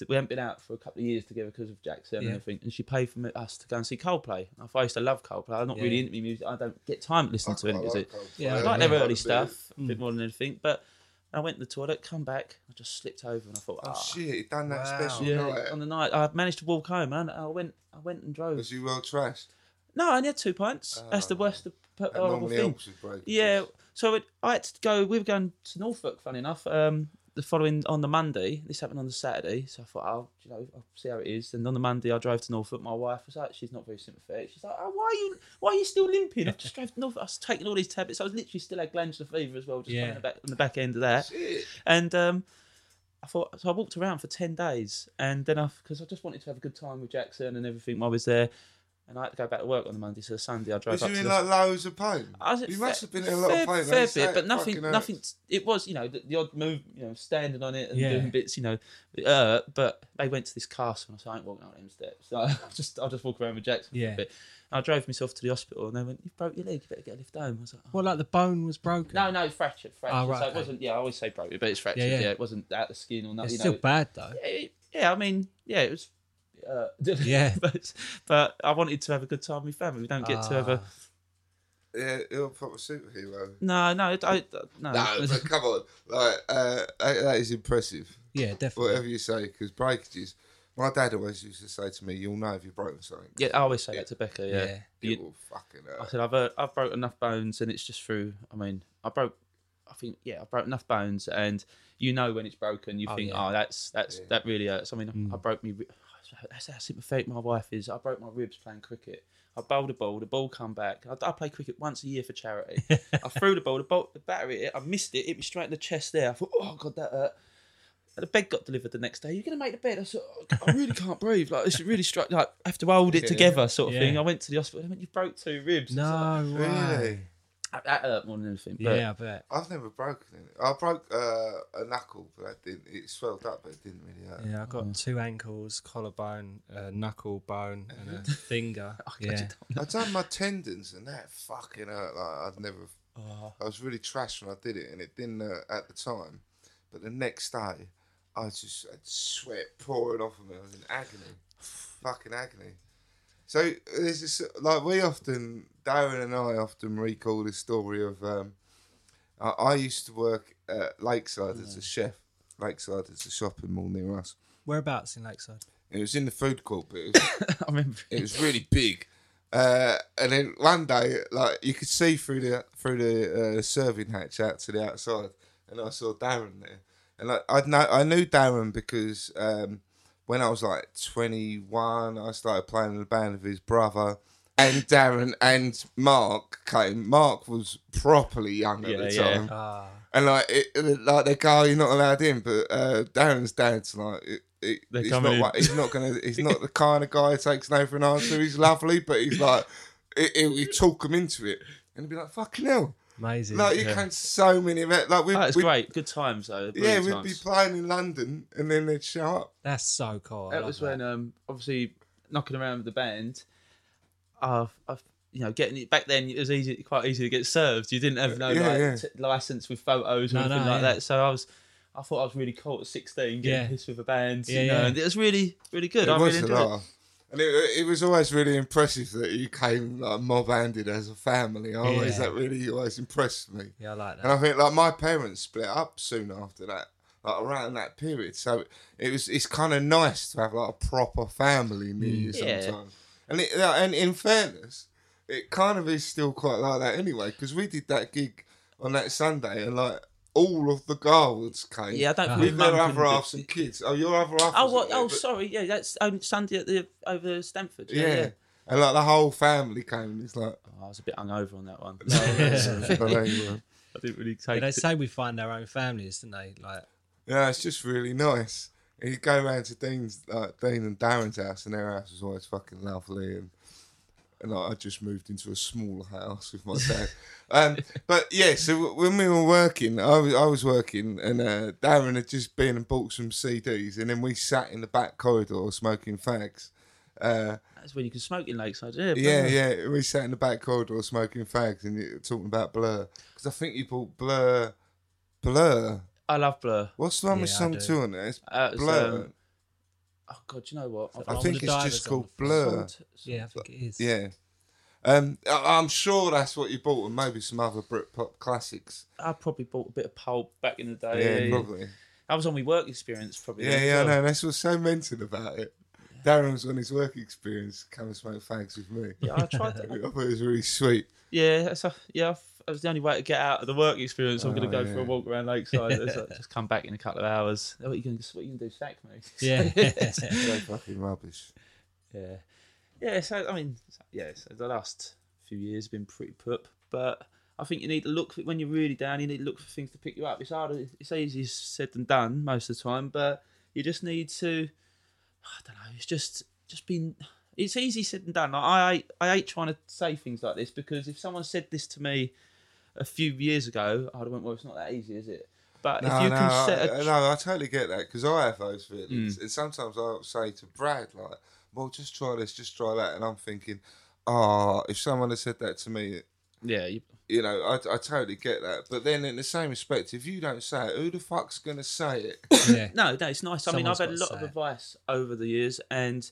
To, we hadn't been out for a couple of years together because of Jackson Yeah. and everything, and she paid for us to go and see Coldplay. And I used to love Coldplay. I'm not really into music. I don't get time to listen to any quite music. Coldplay. Yeah, I I like do. their early a stuff a Mm. bit more than anything. But I went to the toilet, come back, I just slipped over, and I thought, Oh ah, shit! He done that Wow. special yeah. night. On the night, I managed to walk home, and I went, I went and drove. Was you well trashed? No, I only had two pints. That's the Oh. worst of That horrible normally thing. helps with breaking. Yeah, so it, I had to go. We were going to Norfolk. Funny enough, um, the following on the Monday. This happened on the Saturday, so I thought, I'll you know, I'll see how it is. And on the Monday, I drove to Norfolk. My wife was like, she's not very sympathetic. She's like, oh, why are you, why are you still limping? I just drove to Norfolk. I was taking all these tablets. I was literally still had glandular fever as well, just Yeah. on the back on the back end of that. Shit. And um, I thought, so I walked around for ten days, and then I, because I just wanted to have a good time with Jackson and everything while I was there. And I had to go back to work on the Monday, so Sunday I drove Was up you to in the like loads of pain? I was you fair- must have been in a lot fair, of pain. Fair bit, but nothing, fucking hurts. nothing. It was, you know, the, the odd move, you know, standing on it and Yeah. doing bits, you know, it hurt. But they went to this castle, and I said, I ain't walking up them steps. So I just, I'll just walk around with Jackson Yeah. for a bit. I drove myself to the hospital, and they went, "You broke your leg. You better get a lift home." I was like, oh. Well, like the bone was broken. "No, no, fractured, fractured." Oh, right, so it wasn't. Yeah, I always say broke, but it's fractured. Yeah, Yeah, yeah. it wasn't out the skin or nothing. it's you still know. bad though. Yeah, it- yeah, I mean, yeah, it was. Uh, Yeah. but, but I wanted to have a good time with family. We don't get to have a. Ah. Yeah, you're a proper superhero. No, no, I, I, no. No, but come on, like uh, that that is impressive. Yeah, definitely. Whatever you say, because breakages. My dad always used to say to me, "You'll know if you've broken something." Yeah, I always say that to Becca. Yeah, Yeah. You- It will fucking I said I've uh, I've broke enough bones, and it's just through. I mean, I broke. I think yeah, I broke enough bones, and you know when it's broken, you Oh, think, yeah. oh, that's that's that really hurts. I mean, I mm. broke me. That's how sympathetic my wife is. I broke my ribs playing cricket. I bowled a ball. The ball come back. I, I play cricket once a year for charity. I threw the ball. The ball, the batter hit it. I missed it. It me straight in the chest there. I thought, oh god, that hurt. And the bed got delivered the next day. You're gonna make the bed. I said, oh, I really can't breathe. Like this really struck. Like I have to hold it together, sort of Yeah. thing. I went to the hospital. They went, you broke two ribs. No like, way. Really? That, that hurt more than anything. But Yeah, I bet. I've never broken it. I broke uh, a knuckle, but that didn't. It swelled up, but it didn't really hurt. Yeah, I got two ankles, collarbone, a knuckle bone, and a finger. yeah. I done my tendons, and that fucking hurt. Like I'd never. Oh. I was really trashed when I did it, and it didn't hurt at the time. But the next day, I just had sweat pouring off of me. I was in agony, fucking agony. So this is like we often, Darren and I often recall this story of. Um, I, I used to work at Lakeside as a chef. Lakeside is a shopping mall near us. Whereabouts in Lakeside? It was in the food court, but it was I remember. it was really big. Uh, and then one day, like you could see through the through the uh, serving hatch out to the outside, and I saw Darren there. And like I know I knew Darren because um, when I was like twenty one, I started playing in the band with his brother. And Darren and Mark came. Mark was properly young at Yeah, the yeah. time. Ah, And like, it, like they go, "Oh, you're not allowed in. But uh, Darren's dad's like, it, it, he's not. in. He's not gonna. He's not the kind of guy who takes no for an answer. He's lovely, but he's like, it, it, we talk him into it, and he'd be like, "Fucking hell!" Amazing. Like you can so many events. Like we, Oh, it's great. Good times though. yeah, we'd be playing in London, and then they'd show up. That's so cool. I That love was when, um, obviously, knocking around with the band. I've, I've, you know, getting it back then. It was easy, quite easy to get served. You didn't have no Yeah, like, yeah. T- license with photos or No, anything no, like yeah. that. So I was, I I thought I was really cool at 16, getting Yeah. pissed with a band. Yeah, you know, yeah. and it was really, really good. It I was really a enjoyed lot. it. And it, it was always really impressive that you came like mob-handed as a family. I always Yeah. that really always impressed me. Yeah, I like that. And I think like my parents split up soon after that, like around that period. So it was it's kind of nice to have like a proper family near you mm. Yeah. sometimes. And it, and in fairness, it kind of is still quite like that anyway because we did that gig on that Sunday and like all of the Garwoods came. Yeah, I don't think with my their mum other couldn't do- halves and kids. Oh, your other half. Oh, what? there, Oh, but- sorry. Yeah, that's um, Sunday at the over Stamford. Yeah. Yeah. yeah. And like the whole family came. and It's like, Oh, I was a bit hungover on that one. I know you were. I didn't really Yeah, they say we find our own families, don't they? Like, Yeah, it's just really nice. And you go round to Dean's, like Dean and Darren's house, and their house was always fucking lovely. And and I just moved into a smaller house with my dad. um, but yeah, so when we were working, I was I was working, and uh, Darren had just been and bought some CDs, and then we sat in the back corridor smoking fags. Uh, That's when you can smoke in Lakeside. Yeah, yeah, yeah, we sat in the back corridor smoking fags and you- talking about Blur because I think you bought Blur. Blur. I love Blur. What's the one with Yeah, I song two on there? It's Uh, Blur. um, Oh God, you know what? So I think it's just called the Blur. Salt- yeah, I think it is. Yeah. Um, I- I'm sure that's what you bought, and maybe some other Britpop classics. I probably bought a bit of pulp back in the day. Yeah, day. probably. I was on my work experience probably. Yeah, then as yeah, I know. That's what's so mental about it. Darren was on his work experience, come and smoke fags with me. Yeah, I tried I thought it was really sweet. Yeah, that's a, yeah. That was the only way to get out of the work experience. I'm going Oh, to go for a walk around Lakeside. Like, just come back in a couple of hours. Oh, what you going to what you gonna do? Sack me? Yeah. So fucking rubbish. Yeah, yeah. So I mean, yeah. So the last few years have been pretty pup, but I think you need to look for, when you're really down. You need to look for things to pick you up. It's harder. It's easier said than done most of the time, but you just need to. I don't know. It's just just been. It's easy said and done. I I, I hate trying to say things like this because if someone said this to me a few years ago, I'd have went, well, it's not that easy, is it? But No, if you no, can set a I, no, I totally get that because I have those feelings, Mm. and sometimes I'll say to Brad like, "Well, just try this, just try that," and I'm thinking, "Oh, if someone had said that to me, yeah, you, you know, I, I totally get that." But then, in the same respect, if you don't say it, who the fuck's gonna say it? yeah. No, no, it's nice. I mean, I've had a lot of say it. advice over the years, and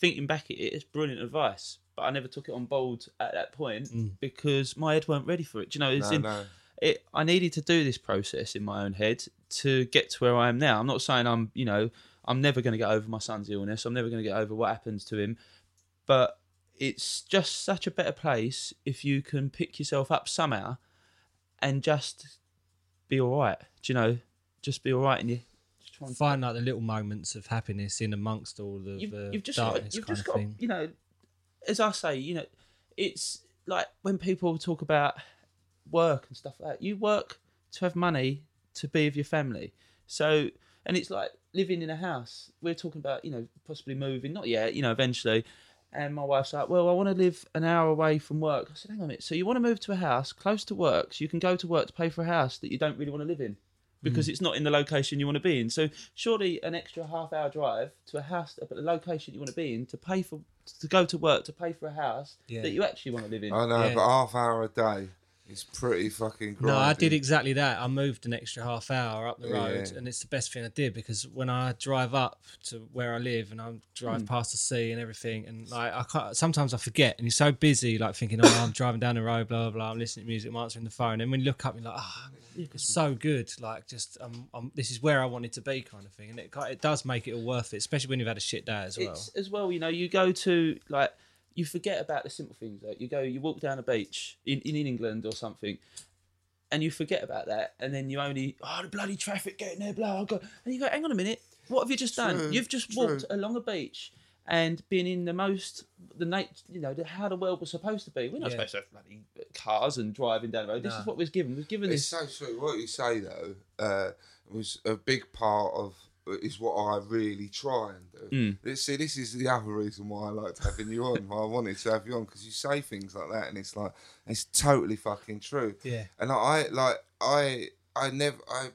thinking back at it, it's brilliant advice. But I never took it on board at that point Mm. because my head weren't ready for it. Do you know, it's no, in, no. it. I needed to do this process in my own head to get to where I am now. I'm not saying I'm, you know, I'm never going to get over my son's illness. I'm never going to get over what happens to him, but it's just such a better place if you can pick yourself up somehow and just be all right. Do you know, just be all right, and you just try and Find like the little moments of happiness in amongst all the, you've, the you've just darkness got, you've kind just of got, thing. you know, as I say, you know, it's like when people talk about work and stuff like that. You work to have money to be with your family. So, and it's like living in a house. We're talking about, you know, possibly moving, not yet, you know, eventually. And my wife's like, well, I want to live an hour away from work. I said, hang on a minute. So you want to move to a house close to work so you can go to work to pay for a house that you don't really want to live in because mm. it's not in the location you want to be in. So surely an extra half hour drive to a house, a location you want to be in, to pay for, to go to work, to pay for a house Yeah. that you actually want to live in. I know, Yeah. but half hour a day is pretty fucking. Grinding. No, I did exactly that. I moved an extra half hour up the road, Yeah. and it's the best thing I did because when I drive up to where I live and I drive past the sea and everything, and like I can't, sometimes I forget, and you're so busy, like thinking, oh, I'm driving down the road, blah blah blah. I'm listening to music, I'm answering the phone, and when you look up, you're like, ah, it's so good. Like just, um, um, this is where I wanted to be, kind of thing, and it it does make it all worth it, especially when you've had a shit day as well. It's as well, you know, you go to like you forget about the simple things. Like you go, you walk down a beach in, in England or something, and you forget about that, and then you only oh the bloody traffic getting there, blah blah. And you go, hang on a minute, what have you just done? True, You've just true. walked along a beach and been in the most the nat- you know the, how the world was supposed to be. We're not Yeah. supposed to have bloody cars and driving down the road. This No. is what we're given. We're given It's this. so true. What you say though uh, was a big part of is what I really try and do. Mm. This- See, this is the other reason why I liked having you on. why I wanted to have you on because you say things like that, and it's like it's totally fucking true. Yeah. And I like I I never I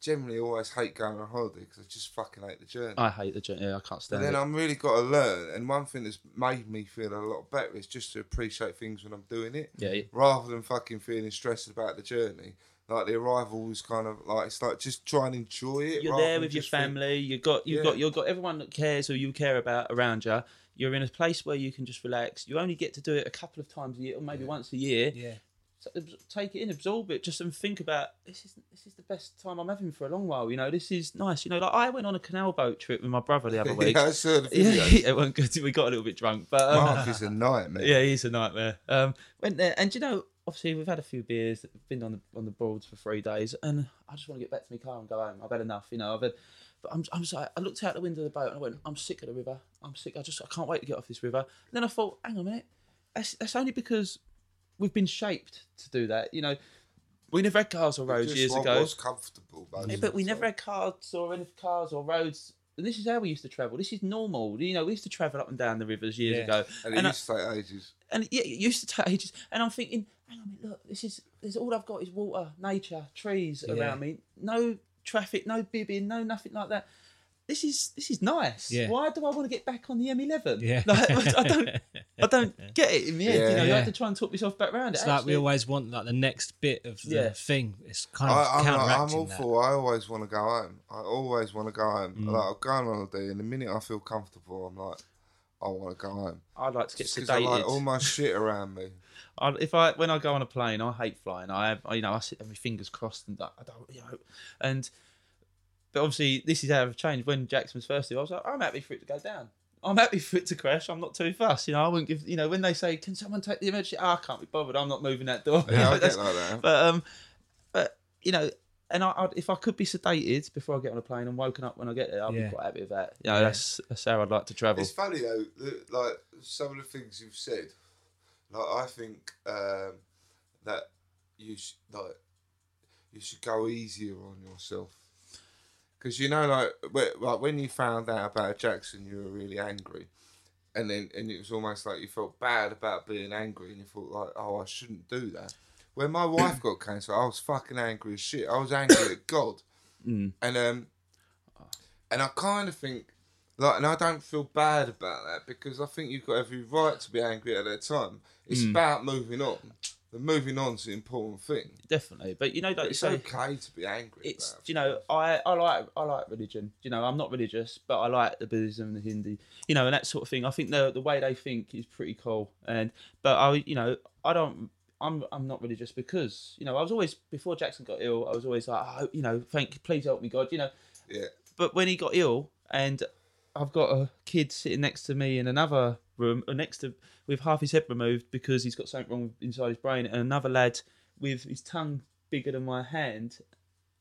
generally always hate going on holiday because I just fucking hate the journey. I hate the journey. Yeah, I can't But stand then it. I'm really got to learn, and one thing that's made me feel a lot better is just to appreciate things when I'm doing it yeah, yeah. rather than fucking feeling stressed about the journey. Like the arrival was kind of like it's like just try and enjoy it. You're there with your just think- family. You got you've Yeah. got you've got everyone that cares or you care about around you. You're in a place where you can just relax. You only get to do it a couple of times a year, or maybe once a year. Yeah. So, take it in, absorb it, just and think about this is this is the best time I'm having for a long while. You know, this is nice. You know, like I went on a canal boat trip with my brother the other week. yeah, I saw the yeah, video. it went good. We got a little bit drunk, but um, Mark is a nightmare. yeah, he's a nightmare. Um, went there, and you know, obviously we've had a few beers, that have been on the on the boards for three days, and I just want to get back to my car and go home. I've had enough, you know. I've had, but I'm, I'm sorry. I looked out the window of the boat and I went, I'm sick of the river. I'm sick. I just I can't wait to get off this river. And then I thought, hang on a minute, that's that's only because we've been shaped to do that. You know, we never had cars or roads years ago. was comfortable. Yeah, but we never had cars or any cars or roads. And this is how we used to travel. This is normal. You know, we used to travel up and down the rivers years Yeah. ago. And it And I- used to take ages. and yeah, it used to take ages. And I'm thinking, hang on a minute, look, this is this all I've got is water, nature, trees Yeah. around me, no traffic, no bibbing, no nothing like that. This is this is nice. Yeah. Why do I want to get back on the M11? Yeah. like, I don't I don't get it in the end. you know, you Yeah. have to try and talk myself back around It's it. like we always want like the next bit of the Yeah. thing. It's kind of I, I'm, I'm counteracting all that. for. I always want to go home. I always want to go home. Mm. Like I'll go on holiday, and the minute I feel comfortable, I'm like, I want to go home. I'd like to get Because I sedated. like all my shit around me. I, if I when I go on a plane, I hate flying. I have, you know, I sit there with my fingers crossed and I I don't, you know, and but obviously this is how I've changed. When Jackson was first here, I was like, I'm happy for it to go down. I'm happy for it to crash. I'm not too fussed. You know, I wouldn't give. You know, when they say, "Can someone take the emergency?" Oh, I can't be bothered. I'm not moving that door. Yeah, I get like that. But um, but you know, and I, I'd, if I could be sedated before I get on a plane and woken up when I get there, I'd Yeah. be quite happy with that. You know, that's that's how I'd like to travel. It's funny though, that, like some of the things you've said. Like I think um, that you sh- like you should go easier on yourself. Because you know, like, like when you found out about Jackson, you were really angry, and then and it was almost like you felt bad about being angry, and you thought like, oh, I shouldn't do that. When my wife got cancer, I was fucking angry as shit. I was angry at God, and um, and I kind of think like, and I don't feel bad about that because I think you've got every right to be angry at that time. It's hmm. about moving on. The moving on's the important thing. Definitely, but you know, like It's okay to be angry. it's you know I, I like I like religion. You know I'm not religious, but I like the Buddhism and the Hindi. You know and that sort of thing. I think the the way they think is pretty cool. And but I you know I don't. I'm I'm not religious because you know I was always before Jackson got ill. I was always like oh, you know thank please help me God. You know Yeah. but when he got ill and I've got a kid sitting next to me in another room, or next to with half his head removed because he's got something wrong inside his brain, and another lad with his tongue bigger than my hand.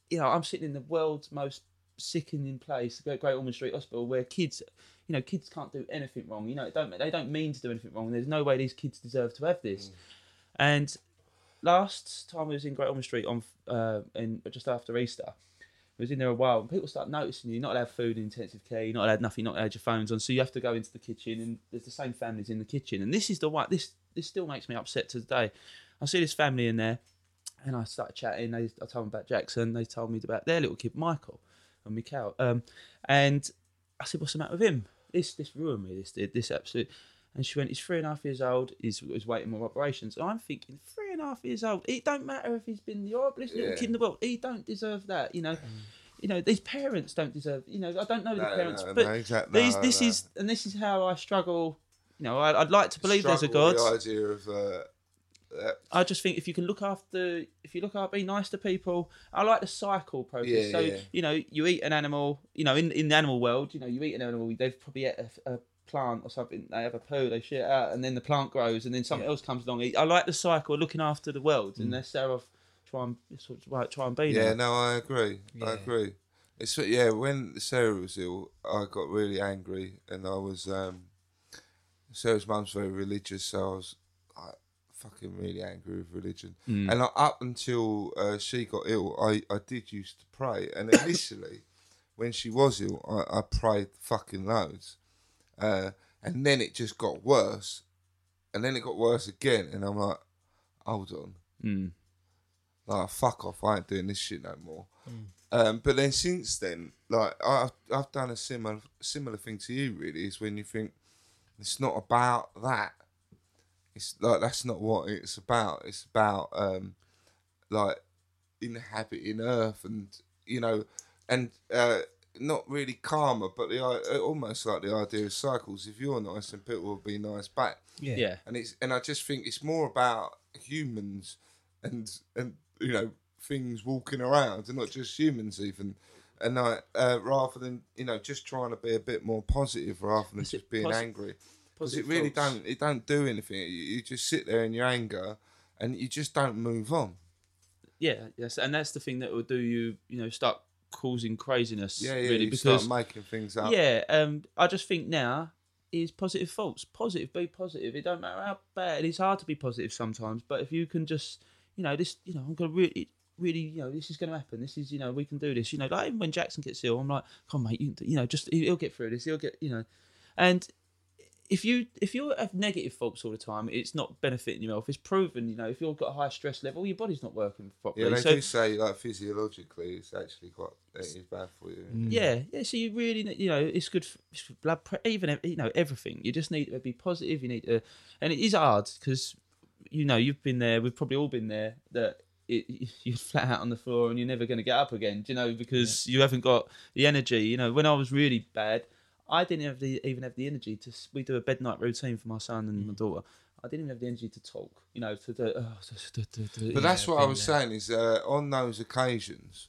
You know, I'm sitting in the world's most sickening place, Great Great Ormond Street Hospital, where kids, you know, kids can't do anything wrong. You know, it don't they don't mean to do anything wrong. There's no way these kids deserve to have this. And last time I was in Great Ormond Street on uh, in just after Easter, I was in there a while, and people start noticing you. You're not allowed food in intensive care. You're not allowed nothing. Not allowed your phones on. So you have to go into the kitchen, and there's the same families in the kitchen. And this is the one. This this still makes me upset to today. I see this family in there, and I started chatting. They, I told them about Jackson. They told me about their little kid, Michael, and Mikhail. Um, and I said, "What's the matter with him? This this ruined me. This did this absolute." And she went, "He's three and a half years old. He's was waiting more operations." And I'm thinking, three and a half years old. It don't matter if he's been the little Yeah. kid in the world. He don't deserve that. You know. You know, these parents don't deserve. You know, I don't know the parents, no, but no, exactly. these, No, this no. is, and this is how I struggle. You know, I, I'd like to believe there's a God. The idea of uh, I just think if you can look after, if you look after, be nice to people. I like the cycle process. Yeah, so yeah. you know, you eat an animal. You know, in in the animal world, you know, you eat an animal. They've probably ate a, a plant or something. They have a poo, they shit out, and then the plant grows, and then something else comes along. I like the cycle, of looking after the world, Mm. and that's how I've try and sort of like, try and be. Yeah, now. no, I agree. I agree. It's yeah. When Sarah was ill, I got really angry, and I was um, Sarah's mum's very religious, so I was like fucking really angry with religion. Hmm. And like, up until uh, she got ill, I I did used to pray, and initially, when she was ill, I, I prayed fucking loads, uh, and then it just got worse, and then it got worse again, and I'm like, hold on, Mm. like fuck off, I ain't doing this shit no more. Um, but then since then, like I've I've done a similar similar thing to you. Really, is when you think it's not about that. It's like that's not what it's about. It's about um, like inhabiting Earth, and you know, and uh, not really karma, but the uh, almost like the idea of cycles. If you're nice, then people will be nice back. Yeah. Yeah. And it's and I just think it's more about humans and and you know things walking around, and not just humans even. And I, uh, rather than you know just trying to be a bit more positive rather than Is just being posi- angry, because it really thoughts? don't it don't do anything. You, you just sit there in your anger, and you just don't move on. Yeah, yes, and that's the thing that will do you, you know, start causing craziness. Yeah, yeah. really, you because start making things up. yeah, um, I just think now is positive thoughts. Positive, be positive. It don't matter how bad. It's hard to be positive sometimes, but if you can just, you know, this, you know, I'm gonna really, really, you know, this is gonna happen. This is, you know, we can do this. You know, like even when Jackson gets ill, I'm like, come on, mate, you, you know, just he'll get through this. He'll get, you know, and if you if you have negative thoughts all the time, it's not benefiting your health. It's proven, you know, if you've got a high stress level, your body's not working properly. Yeah, they so, do say like physiologically, it's actually quite it is bad for you. Mm. Yeah, yeah. So you really, ne- you know, it's good for, it's for blood pressure, even you know everything. You just need to be positive. You need to, and it is hard because, you know, you've been there. We've probably all been there. That it, you're flat out on the floor and you're never going to get up again. Do you know because you haven't got the energy. You know, when I was really bad, I didn't have the even have the energy to. We do a bed night routine for my son and my daughter. I didn't even have the energy to talk. You know, to do. Oh, to, to, to, to, But that's what I was there. saying is uh, on those occasions,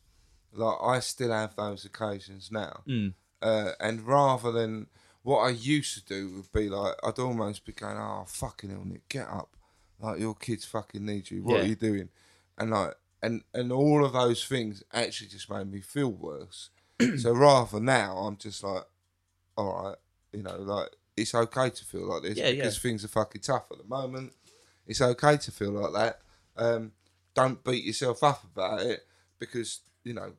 like I still have those occasions now, Mm. uh, and rather than what I used to do would be like I'd almost be going, "Oh fucking hell, Nick, get up! Like your kids fucking need you. What Yeah. are you doing?" And like and and all of those things actually just made me feel worse. so rather now, I'm just like, all right, you know, like it's okay to feel like this Yeah, yeah. because things are fucking tough at the moment. It's okay to feel like that. Um, don't beat yourself up about it because you know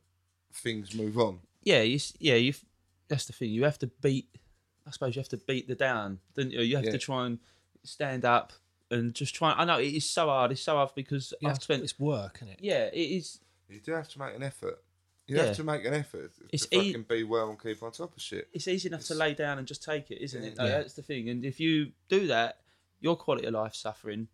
things move on. yeah, you, s- yeah, you. That's the thing. You have to beat. I suppose you have to beat the down. Don't you? You have Yeah. to try and stand up and just try. I know it is so hard. It's so hard because You I've have to- spent. it's work, isn't it? Yeah, it is. You do have to make an effort. You Yeah. have to make an effort It's to e- fucking be well and keep on top of shit. It's easy enough to lay down and just take it, isn't it? No, Yeah. That's the thing. And if you do that, your quality of life suffering,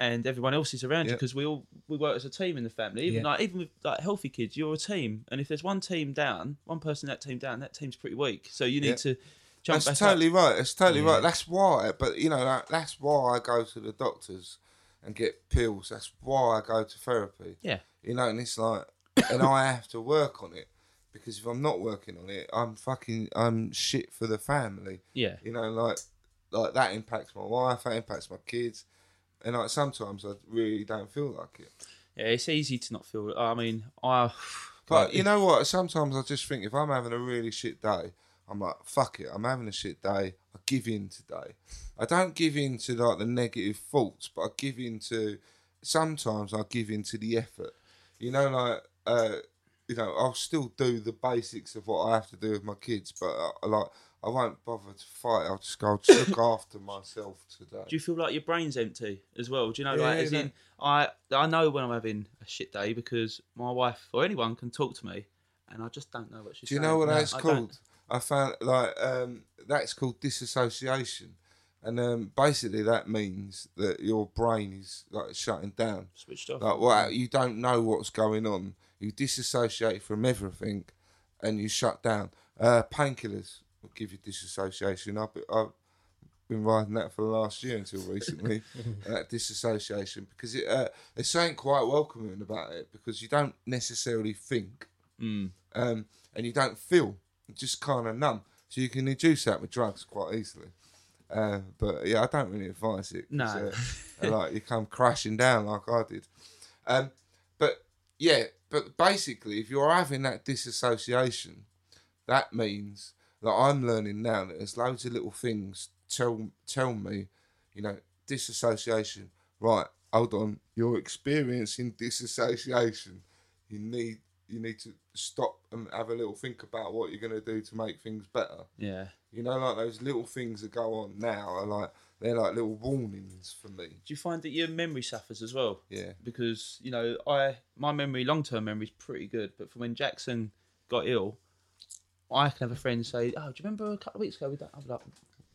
and everyone else is around you because we all we work as a team in the family. Even Yeah. like even with like healthy kids, you're a team. And if there's one team down, one person in that team down, that team's pretty weak. So you need Yeah. to jump That's totally up. right. That's totally Yeah. right. That's why. But you know, that, that's why I go to the doctors and get pills. That's why I go to therapy. Yeah. You know, and it's like, and I have to work on it because if I'm not working on it, I'm fucking, I'm shit for the family. Yeah. You know, like, like that impacts my wife, that impacts my kids, and like sometimes I really don't feel like it. Yeah, it's easy to not feel. I mean, I. But like, you know what? Sometimes I just think if I'm having a really shit day, I'm like, fuck it. I'm having a shit day. I give in today. I don't give in to like the negative thoughts, but I give in to. Sometimes I give in to the effort. You know, like uh, you know, I'll still do the basics of what I have to do with my kids, but I, like I won't bother to fight. I'll just go I'll just look after myself today. Do you feel like your brain's empty as well? Do you know, Yeah, like, as yeah. in, I I know when I'm having a shit day because my wife or anyone can talk to me, and I just don't know what she's Do you saying. know what No, that's I called? don't. I found like um, that's called disassociation, and um, basically that means that your brain is like shutting down. Switched off. Like what you don't know what's going on. You disassociate from everything, and you shut down. Uh, painkillers will give you disassociation. I've been, I've been riding that for the last year until recently. that disassociation because it uh, there's something quite welcoming about it because you don't necessarily think Mm. um, and you don't feel, you're just kind of numb. So you can induce that with drugs quite easily. Uh, but yeah, I don't really advise it. No. uh, like you come crashing down like I did. Um, but yeah, but basically, if you're having that disassociation, that means that I'm learning now that there's loads of little things tell tell me, you know, disassociation. Right, hold on, you're experiencing disassociation. You need you need to stop and have a little think about what you're going to do to make things better. Yeah. You know, like those little things that go on now are like they're like little warnings for me. Do you find that your memory suffers as well? Yeah. Because you know, I my memory, long term memory, is pretty good. But from when Jackson got ill, I can have a friend say, "Oh, do you remember a couple of weeks ago we done?" I'm like,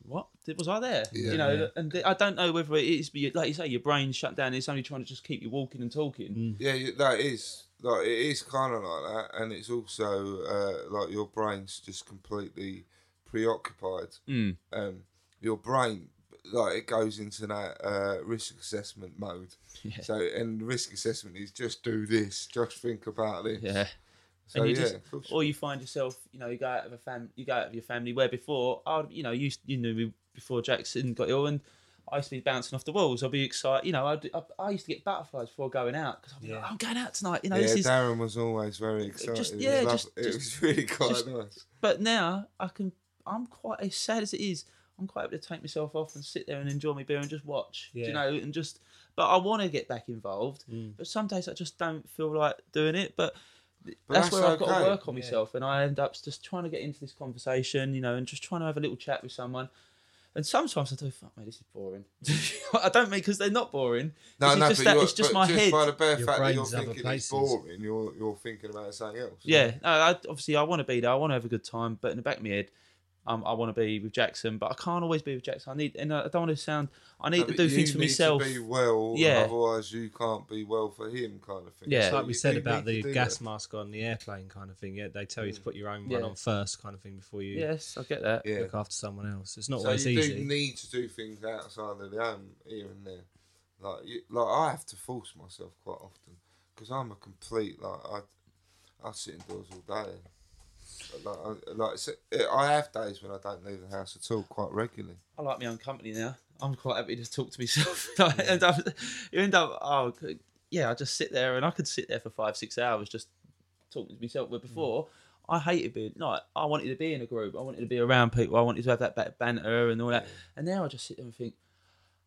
"What? Did- Was I there?" Yeah. you know, and I don't know whether it is, but like you say, your brain's shut down. It's only trying to just keep you walking and talking. Yeah, that is like it is kind of like that, and it's also uh, like your brain's just completely preoccupied. Mm. Um, your brain, like it goes into that uh, risk assessment mode. Yeah. So, and risk assessment is just do this, just think about this. Yeah. So and you yeah, just, or you find yourself, you know, you go out of a fam, you go out of your family. Where before, I, you know, you you knew me before Jackson got ill, and I used to be bouncing off the walls. I'd be excited, you know. I'd, I, I used to get butterflies before going out because I'd be like, Yeah. I'm going out tonight, you know. yeah, this is. Darren was always very excited. Just- It yeah, was just- lov- it was really quite just- nice. But now I can. I'm quite as sad as it is. I'm quite able to take myself off and sit there and enjoy my beer and just watch. Yeah. You know, and just. But I want to get back involved. Mm. But some days I just don't feel like doing it. But. But that's, that's where I've got to work on myself, and I end up just trying to get into this conversation, you know, and just trying to have a little chat with someone. And sometimes I do, fuck me, this is boring. I don't mean because they're not boring. No, It's no, just but that- it's just my just head. by the bare Your fact that you're thinking places. it's boring, you're you're thinking about something else. Yeah, no, I, obviously I want to be there. I want to have a good time, but in the back of my head, um, I want to be with Jackson, but I can't always be with Jackson. I need, and I don't want to sound. I need No, to do things for need myself. To be well, Yeah. Otherwise, you can't be well for him, kind of thing. Yeah. It's like we said about the gas that. mask on the airplane kind of thing. Yeah, they tell you to put your own Yeah. one on first, kind of thing, before you Yes, I get that. Yeah. look after someone else. It's not So always you easy. do need to do things outside of the home here and there. Like, you, like I have to force myself quite often because I'm a complete like I, I sit indoors all day. Like, I, like I have days when I don't leave the house at all, quite regularly. I like my own company now. I'm quite happy to talk to myself. Like, end up, you end up, oh, yeah, I just sit there and I could sit there for five, six hours just talking to myself. But mm. before, I hated being, like, I wanted to be in a group. I wanted to be around people. I wanted to have that ba- banter and all that. And now I just sit there and think,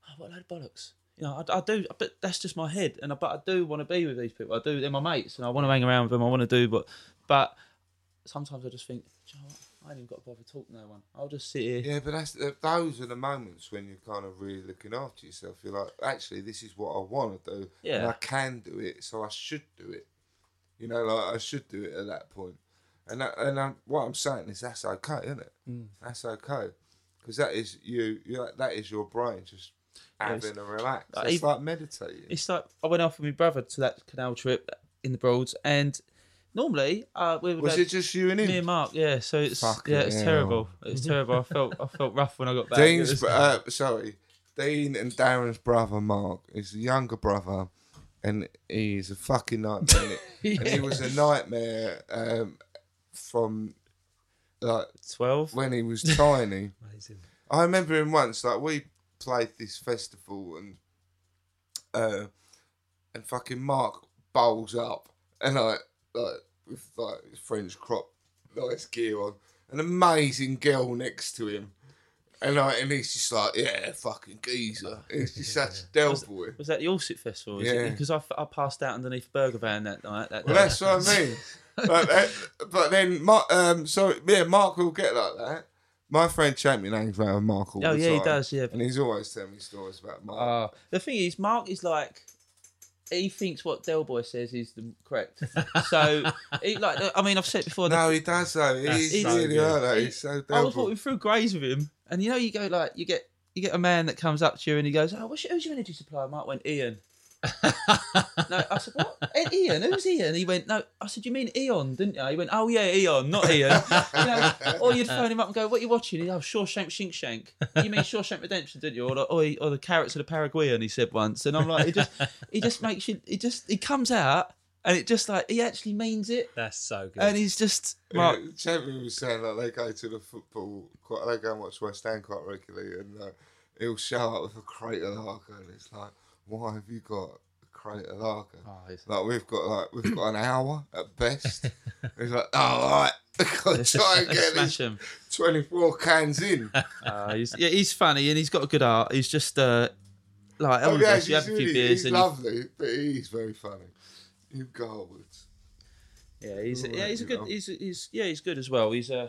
oh, what a load of bollocks. You know, I, I do, but that's just my head. And I, but I do want to be with these people. I do. They're my mates, and I want to hang around with them. I want to do, but, but sometimes I just think, "Do you know? I ain't even got to bother talking to no one. I'll just sit here. Yeah, but that's uh, those are the moments when you're kind of really looking after yourself. You're like, actually, this is what I want to do, Yeah. and. I can do it, so I should do it. You know, like I should do it at that point. And that, and I'm, what I'm saying is that's okay, isn't it? Mm. That's okay, because that is you. you that is your brain just having a relax. Like, it's even- like meditating. It's like I went off with my brother to that canal trip in the Broads, and normally uh, we would Was go- it just you and him? me and Mark. Yeah, so it's Fucking yeah, it's hell. terrible. It's terrible. I felt I felt rough when I got back. It Dean's, was- uh, sorry, Dean and Darren's brother Mark is the younger brother, and he's a fucking nightmare. And he was a nightmare um, from like twelve. when he was tiny. Amazing. I remember him once, like we played this festival and uh, and fucking Mark bowls up and like like with like his French crop nice gear on, an amazing girl next to him. And like, and he's just like, yeah, fucking geezer. He's just such a del boy. Was that the Allsit Festival? Yeah. Because I, I passed out underneath Burger Van that night. That Well, day. that's what I mean. but, that, but then, Mark, um, so yeah, Mark will get like that. My friend Champion hangs around with Mark all Oh, the yeah, he does, yeah. and he's always telling me stories about Mark. Uh, the thing is, Mark is like, he thinks what Del Boy says is the correct. So, he, like, I mean, I've said before. the- no, he does though. He's so really good. He- He's so I was del walking through Grays with him, and you know, you go like, you get you get a man that comes up to you and he goes, "Oh, what's your, who's your energy supplier?" Mark went, "Ian." No, I said, "What? Eh, Ian? Who's Ian?" He went, "No." I said, "You mean Eon, didn't you?" He went, "Oh yeah, Eon, not Ian." you know, or you'd phone him up and go, "What are you watching?" He'd, "Oh, Shawshank Shink Shank." You mean Shawshank Redemption, didn't you? Or the, or, or the Carrots of the Paraguayan? He said once, and I'm like, he just he just makes you. He just he comes out. And it just like he actually means it, That's so good. and he's just Mark. Yeah, Champion was saying that they go to the football quite. They go and watch West Ham quite regularly, and uh, he'll show up with a crate of lager, and it's like, why have you got a crate of lager? Oh, Like we've got like we've got an hour at best. He's like, oh, all right, try and get Smash him. twenty four cans in. Uh, he's, yeah, he's funny and he's got a good art. He's just uh, like Oh, yeah, you have a few really, beers he's and you, lovely, but he's very funny. You Garwoods. yeah, he's yeah, he's a good. He's, he's yeah, he's good as well. He's uh,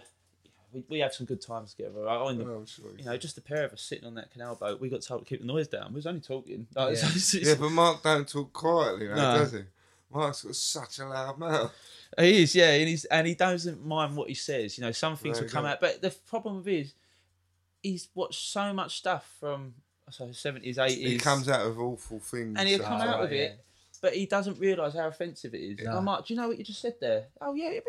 we, we have some good times together. I, I, Oh, sure. you know, just the pair of us sitting on that canal boat. We got told to keep the noise down. We was only talking. Like, Yeah. it's- it's- Yeah, but Mark don't talk quietly, now, No. does he? Mark's got such a loud mouth. He is, yeah, and he's and he doesn't mind what he says. You know, some things No, will come don't. out, but the problem with is he's watched so much stuff from so seventies, eighties. He comes out of awful things. and he'll come out with right, it, but he doesn't realise how offensive it is. No. I'm like, do you know what you just said there? Oh yeah, yeah,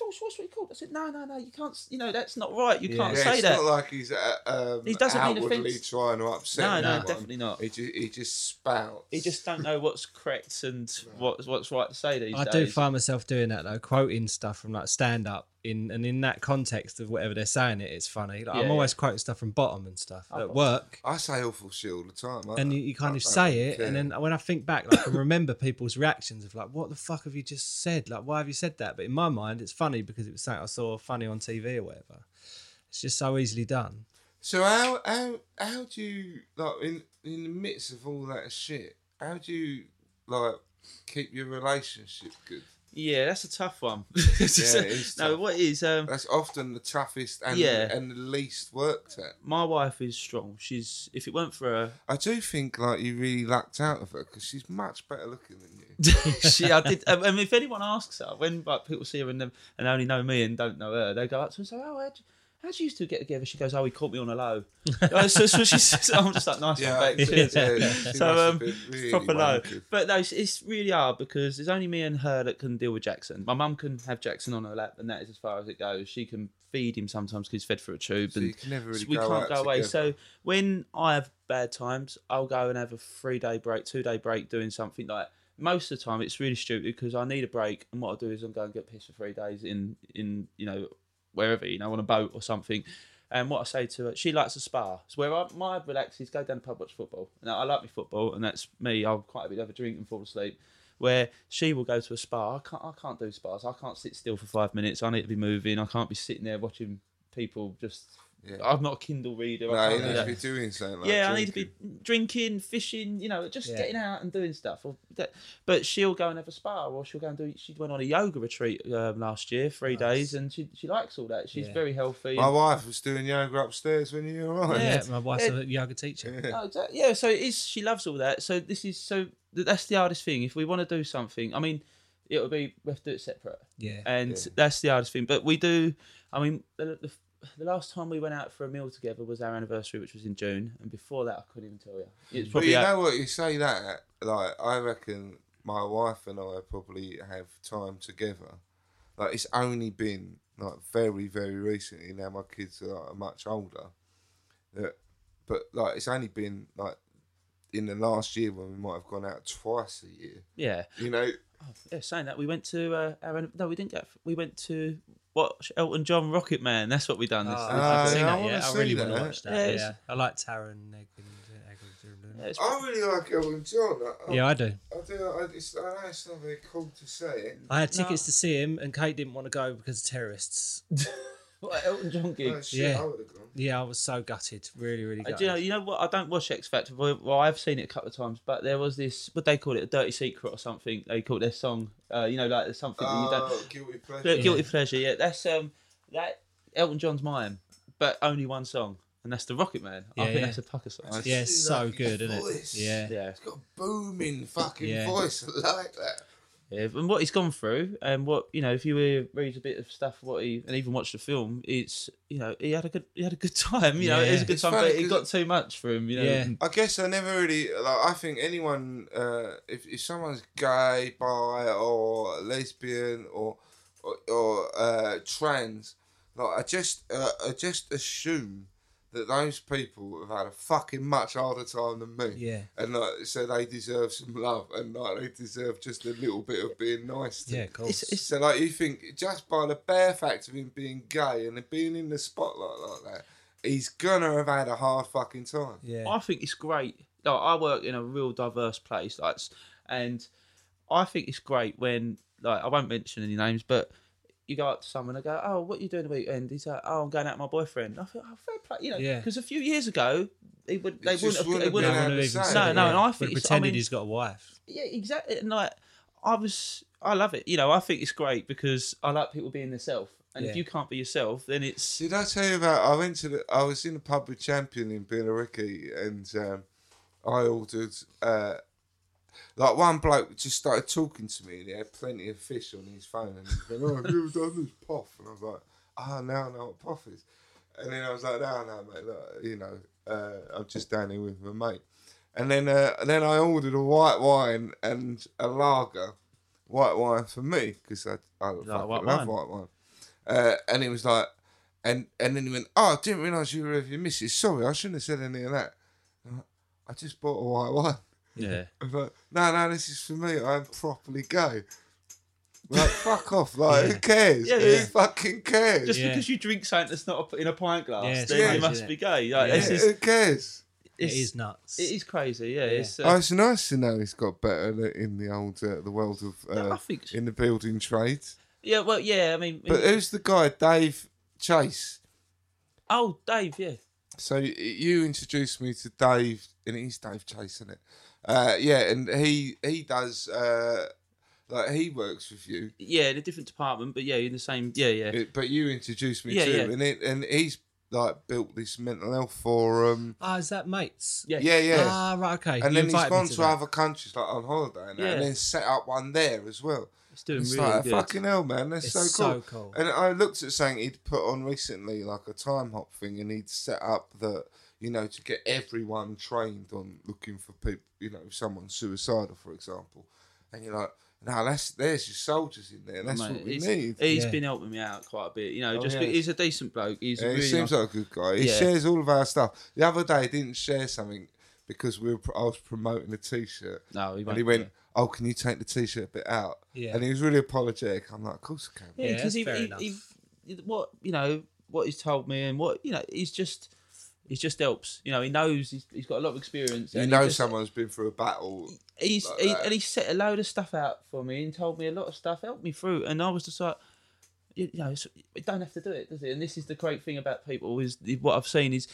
that's all what's what called. I said, no, no, no, you can't. s- You know, that's not right. You Yeah. can't Yeah, say it's that. not like he's uh, um, He doesn't mean outwardly offence. trying to upset No, no, anyone. definitely not. He just, he just spouts. He just don't know what's correct and what's what's right to say these I days. do find myself doing that though, quoting stuff from like stand up in and in that context of whatever they're saying it, it's funny. Like, Yeah, I'm always quoting stuff from bottom and stuff Oh, at work. I say awful shit all the time. I And you, you kind I of don't say it, and then when I think back, like, I can remember people's reactions of like, "What the fuck have you just said? Like, why have you said that?" But in my mind, it's funny because it was something I saw funny on TV or whatever. It's just so easily done. So how how how do you like in in the midst of all that shit? How do you like keep your relationship good? Yeah, that's a tough one. Yeah, is no, tough. what is um, That's often the toughest and Yeah. and the least worked at. my wife is strong. She's if it weren't for her, I do think like you really lucked out of her because she's much better looking than you. she I did. Um, and if anyone asks her when like people see her and, them, and they only know me and don't know her, they go up to her and say, "Oh, how'd you, how'd you used to get together?" She goes, "Oh, he caught me on a low." Uh, so, so she says, I'm just like, "Nice Yeah, one. Cheers." yeah, must so um, really proper low. But no, it's, it's really hard because it's only me and her that can deal with Jackson. My mum can have Jackson on her lap, and that is as far as it goes. She can feed him sometimes because he's fed through a tube, So and can never really we go can't go away. together. So when I have bad times, I'll go and have a three day break, two day break, doing something like. Most of the time, it's really stupid because I need a break, and what I'll do is I'm going to get pissed for three days in in you know wherever you know on a boat or something. And what I say to her, she likes a spa. So where I, my relax is go down the pub watch football. Now I like my football, and that's me. I'll quite a bit have a drink and fall asleep. Where she will go to a spa. I can't. I can't do spas. I can't sit still for five minutes. I need to be moving. I can't be sitting there watching people just. Yeah. I'm not a Kindle reader. No, I you need to be doing something like yeah, I need to be drinking, fishing, you know, just Yeah. getting out and doing stuff. Or that, but she'll go and have a spa, or she'll go and do. She went on a yoga retreat um, last year, three days, and she she likes all that. She's Yeah. very healthy. My and- wife was doing yoga upstairs when you arrived. Yeah. Yeah, my wife's a yoga teacher. Oh, exactly. Yeah, so it is. She loves all that. So this is so that's the hardest thing. If we want to do something, I mean, it'll be we have to do it separate, Yeah, and that's the hardest thing. But we do. I mean, the, the, the last time we went out for a meal together was our anniversary, which was in June, and before that, I couldn't even tell you. It's But you out- know what? You say that, like, I reckon my wife and I probably have time together. Like, it's only been, like, very, very recently. Now my kids are like, much older. That, but, like, it's only been, like, in the last year when we might have gone out twice a year. yeah. You know, Yeah, saying that we went to uh, our no, we didn't get. We went to watch Elton John Rocket Man. That's what we done this. Oh, I Ah, haven't seen yeah, I that wanna. I see really want to watch that. Yeah, Yeah, I like Taron Egerton. Yeah, I really like Elton John. I, I, Yeah, I do. I do. I, it's, I know it's not very cool to say it. I had tickets to see him, and Kate didn't want to go because of terrorists. what Elton John Oh, gigs. shit, Yeah. I would have gone. Yeah, I was so gutted. Really, really Uh, gutted. do you know? You know what? I don't watch X Factor. Well, well, I've seen it a couple of times, but there was this. What they call it, a dirty secret or something. They call their song. Uh, you know, like there's something that you don't. Oh, guilty pleasure. Gu- Guilty pleasure. Yeah, that's um that Elton John's mine, but only one song, and that's the Rocket Man. I Yeah, think yeah. that's a pucker song. Yeah, it's so like his good, isn't it? Yeah. Yeah. It's got a booming fucking Yeah. voice. I like that. Yeah, and what he's gone through, and what you know, if you hear, read a bit of stuff, what he and even watch the film, it's you know he had a good he had a good time. You know, it was a good It's time, but it got too much for him. You know, Yeah. I guess I never really like. I think anyone, uh, if if someone's gay, bi, or lesbian, or or, or uh, trans, like I just uh, I just assume that those people have had a fucking much harder time than me. Yeah. And like, so they deserve some love, and like they deserve just a little bit of being nice. To Yeah, of course. It's- it's- So like you think just by the bare fact of him being gay and being in the spotlight like that, he's gonna have had a hard fucking time. yeah. I think it's great. Like, I work in a real diverse place, like, and I think it's great when, like, I won't mention any names, but you go up to someone and go, "Oh, what are you doing the weekend?" He's like, "Oh, I'm going out with my boyfriend." I feel, "Oh, fair play," you know, Yeah. because a few years ago, they would, they It wouldn't just have, wouldn't wouldn't been have, able to say No, no, yeah. and I think have it's- I pretended mean- he's got a wife. yeah, exactly. And like, I was, I love it. You know, I think it's great because I like people being themselves, and if Yeah. you can't be yourself, then it's Did I tell you about? I went to the. I was in the pub with Champion in Billericay, and um, I ordered. Uh, like one bloke just started talking to me, and he had plenty of fish on his phone, and he was going, "Oh, have you ever done this poff?" And I was like, "Ah, now I know what poff is." And then I was like, "No, no, mate, look, you know, uh, I'm just down here with my mate." and then uh, then I ordered a white wine and a lager, white wine for me because I I fucking white love wine? white wine. Uh, and he was like, and and then he went, oh, I didn't realise you were with your missus. Sorry, I shouldn't have said any of that. Like, I just bought a white wine. Yeah. I was like, no, no, this is for me. I'm properly gay. Like, fuck off. Like, who cares? Yeah, who yeah. fucking cares? Just Yeah. because you drink something that's not in a pint glass, Yeah, it's then crazy, you must isn't be gay. Like, Yeah. this Yeah, is, who cares? It it's- is nuts. It is crazy. Yeah. It's, Oh, uh, it's nice to know he's got better in the old uh, the world of Yeah, uh, I think so. in the building trade. yeah. Well, yeah. I mean, But who's the guy, Dave Chase? oh, Dave. Yeah. So y- you introduced me to Dave, and he's Dave Chase, isn't it? Uh, yeah, and he he does uh, like he works with you, Yeah, in a different department, but yeah, in the same. Yeah, yeah. it- but you introduced me Yeah, to yeah. him, and it, and he's like built this mental health forum. Ah, is that mates? yeah. Yeah, yeah. Ah, right, okay. and You then he's invited me gone to to, that. other countries like on holiday and, that, and Yeah. then set up one there as well. It's doing It's really like good. fucking hell, man. That's It's so so cool. cool. And I looked at something he'd put on recently, like a time hop thing, and he'd set up that you know to get everyone trained on looking for people. You know, if someone's suicidal, for example, and you're like, no, that's there's your soldiers in there. That's Mate, what we he's, need. he's Yeah. been helping me out quite a bit. You know, Oh, just yeah. he's a decent bloke. He's Yeah, a he seems nice- like a good guy. He Yeah. shares all of our stuff. The other day, he didn't share something because we were. I was promoting a T-shirt. No, he and he went, it. "Oh, can you take the T-shirt bit out?" Yeah. And he was really apologetic. I'm like, "Of course I can." Yeah, Yeah, because that's he, he, he, what you know, what he's told me, and what you know, he's just, he just helps. You know, he knows he's, he's got a lot of experience. You know, just- someone's been through a battle. He's like he, and he set a load of stuff out for me and told me a lot of stuff, helped me through, and I was just like. You you know, it's- you don't have to do it, does it? And this is the great thing about people is what I've seen is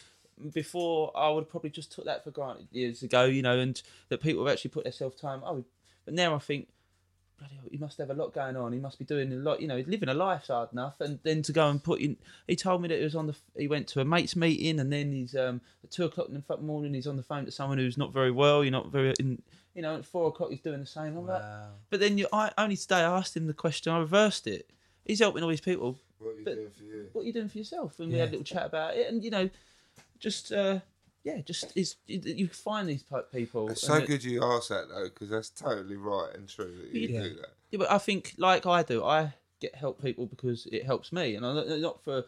before I would have probably just took that for granted years ago, you know, and that people have actually put their self time. Oh, but now I think, bloody hell, he must have a lot going on. He must be doing a lot, you know, he's living a life hard enough. And then to go and put in, he told me that he was on the, he went to a mates meeting, and then he's um at two o'clock in the morning, he's on the phone to someone who's not very well. You're not very, in, you know, at four o'clock he's doing the same. I'm like, but then you, I only today I asked him the question, I reversed it. He's helping all these people. What are you doing for you? What are you doing for yourself? And we had a little chat about it, and you know, just uh, yeah, just is you, you find these type people. It's so it- good you asked that though, because that's totally right and true that you Yeah. do that. Yeah, but I think like I do, I get help people because it helps me, and I'm not for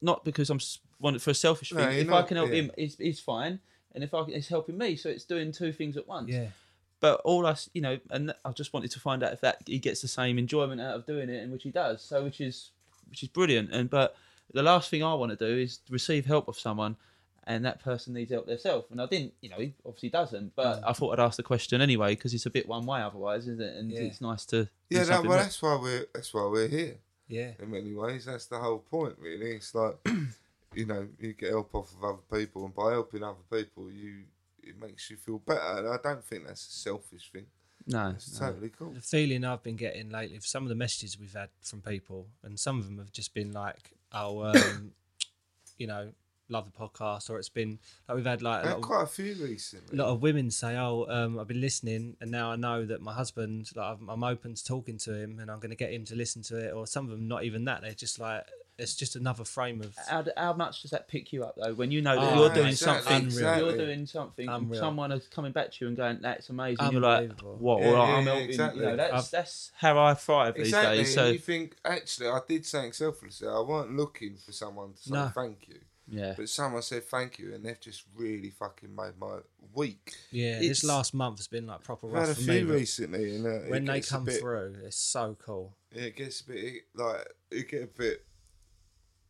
not because I'm s- for a selfish thing. you're if I can help yeah. him, it's, it's fine, and if I can, it's helping me, so it's doing two things at once. Yeah. But all I, s- you know, and I just wanted to find out if that he gets the same enjoyment out of doing it, and which he does. So which is which is brilliant. And but the last thing I want to do is receive help of someone, and that person needs help themselves. And I didn't, you know, he obviously doesn't. But I thought I'd ask the question anyway because it's a bit one way otherwise, isn't it? And Yeah. it's nice to Yeah, no, well, that's why we're that's why we're here. Yeah. In many ways, that's the whole point, really. It's like, you know, you get help off of other people, and by helping other people, you it makes you feel better. And I don't think that's a selfish thing. no, It's no. totally cool. The feeling I've been getting lately, some of the messages we've had from people, and some of them have just been like, "Oh, um, you know, love the podcast," or it's been like we've had like a Had lot of, quite a few recently. a lot of women say, "Oh, um, I've been listening, and now I know that my husband, like, I'm, I'm open to talking to him, and I'm going to get him to listen to it." Or some of them, not even that. They're just like, it's just another frame of. How, how much does that pick you up though when you know that Oh, you're doing exactly, something, exactly. you're doing something, and Unreal. someone is coming back to you and going, "That's amazing." You're like, "What? Yeah, all right, yeah, I'm yeah, helping." exactly. You know, that's I've- that's how I thrive these Exactly. days. So and you think actually, I did something selflessly. I weren't looking for someone to say No. thank you, yeah, but someone said thank you, and they've just really fucking made my week. Yeah, It's- this last month has been like proper I've had a for few me. recently, and uh, When they come bit- through, it's so cool. it gets a bit like it get a bit.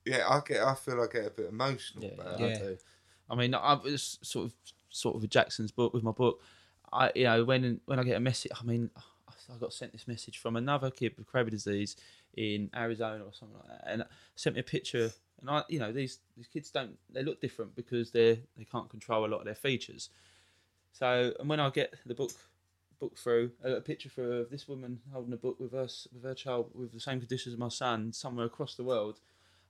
Yeah, I get. I feel I get a bit emotional yeah, about I it. Yeah. do. I mean, I was sort of sort of with Jackson's book with my book. I you know when when I get a message, I mean, I got sent this message from another kid with Krabbe disease in Arizona or something like that, and sent me a picture. And I, you know, these these kids don't they look different because they they can't control a lot of their features. So, and when I get the book book through, a, picture through of this woman holding a book with us with her child with the same conditions as my son somewhere across the world,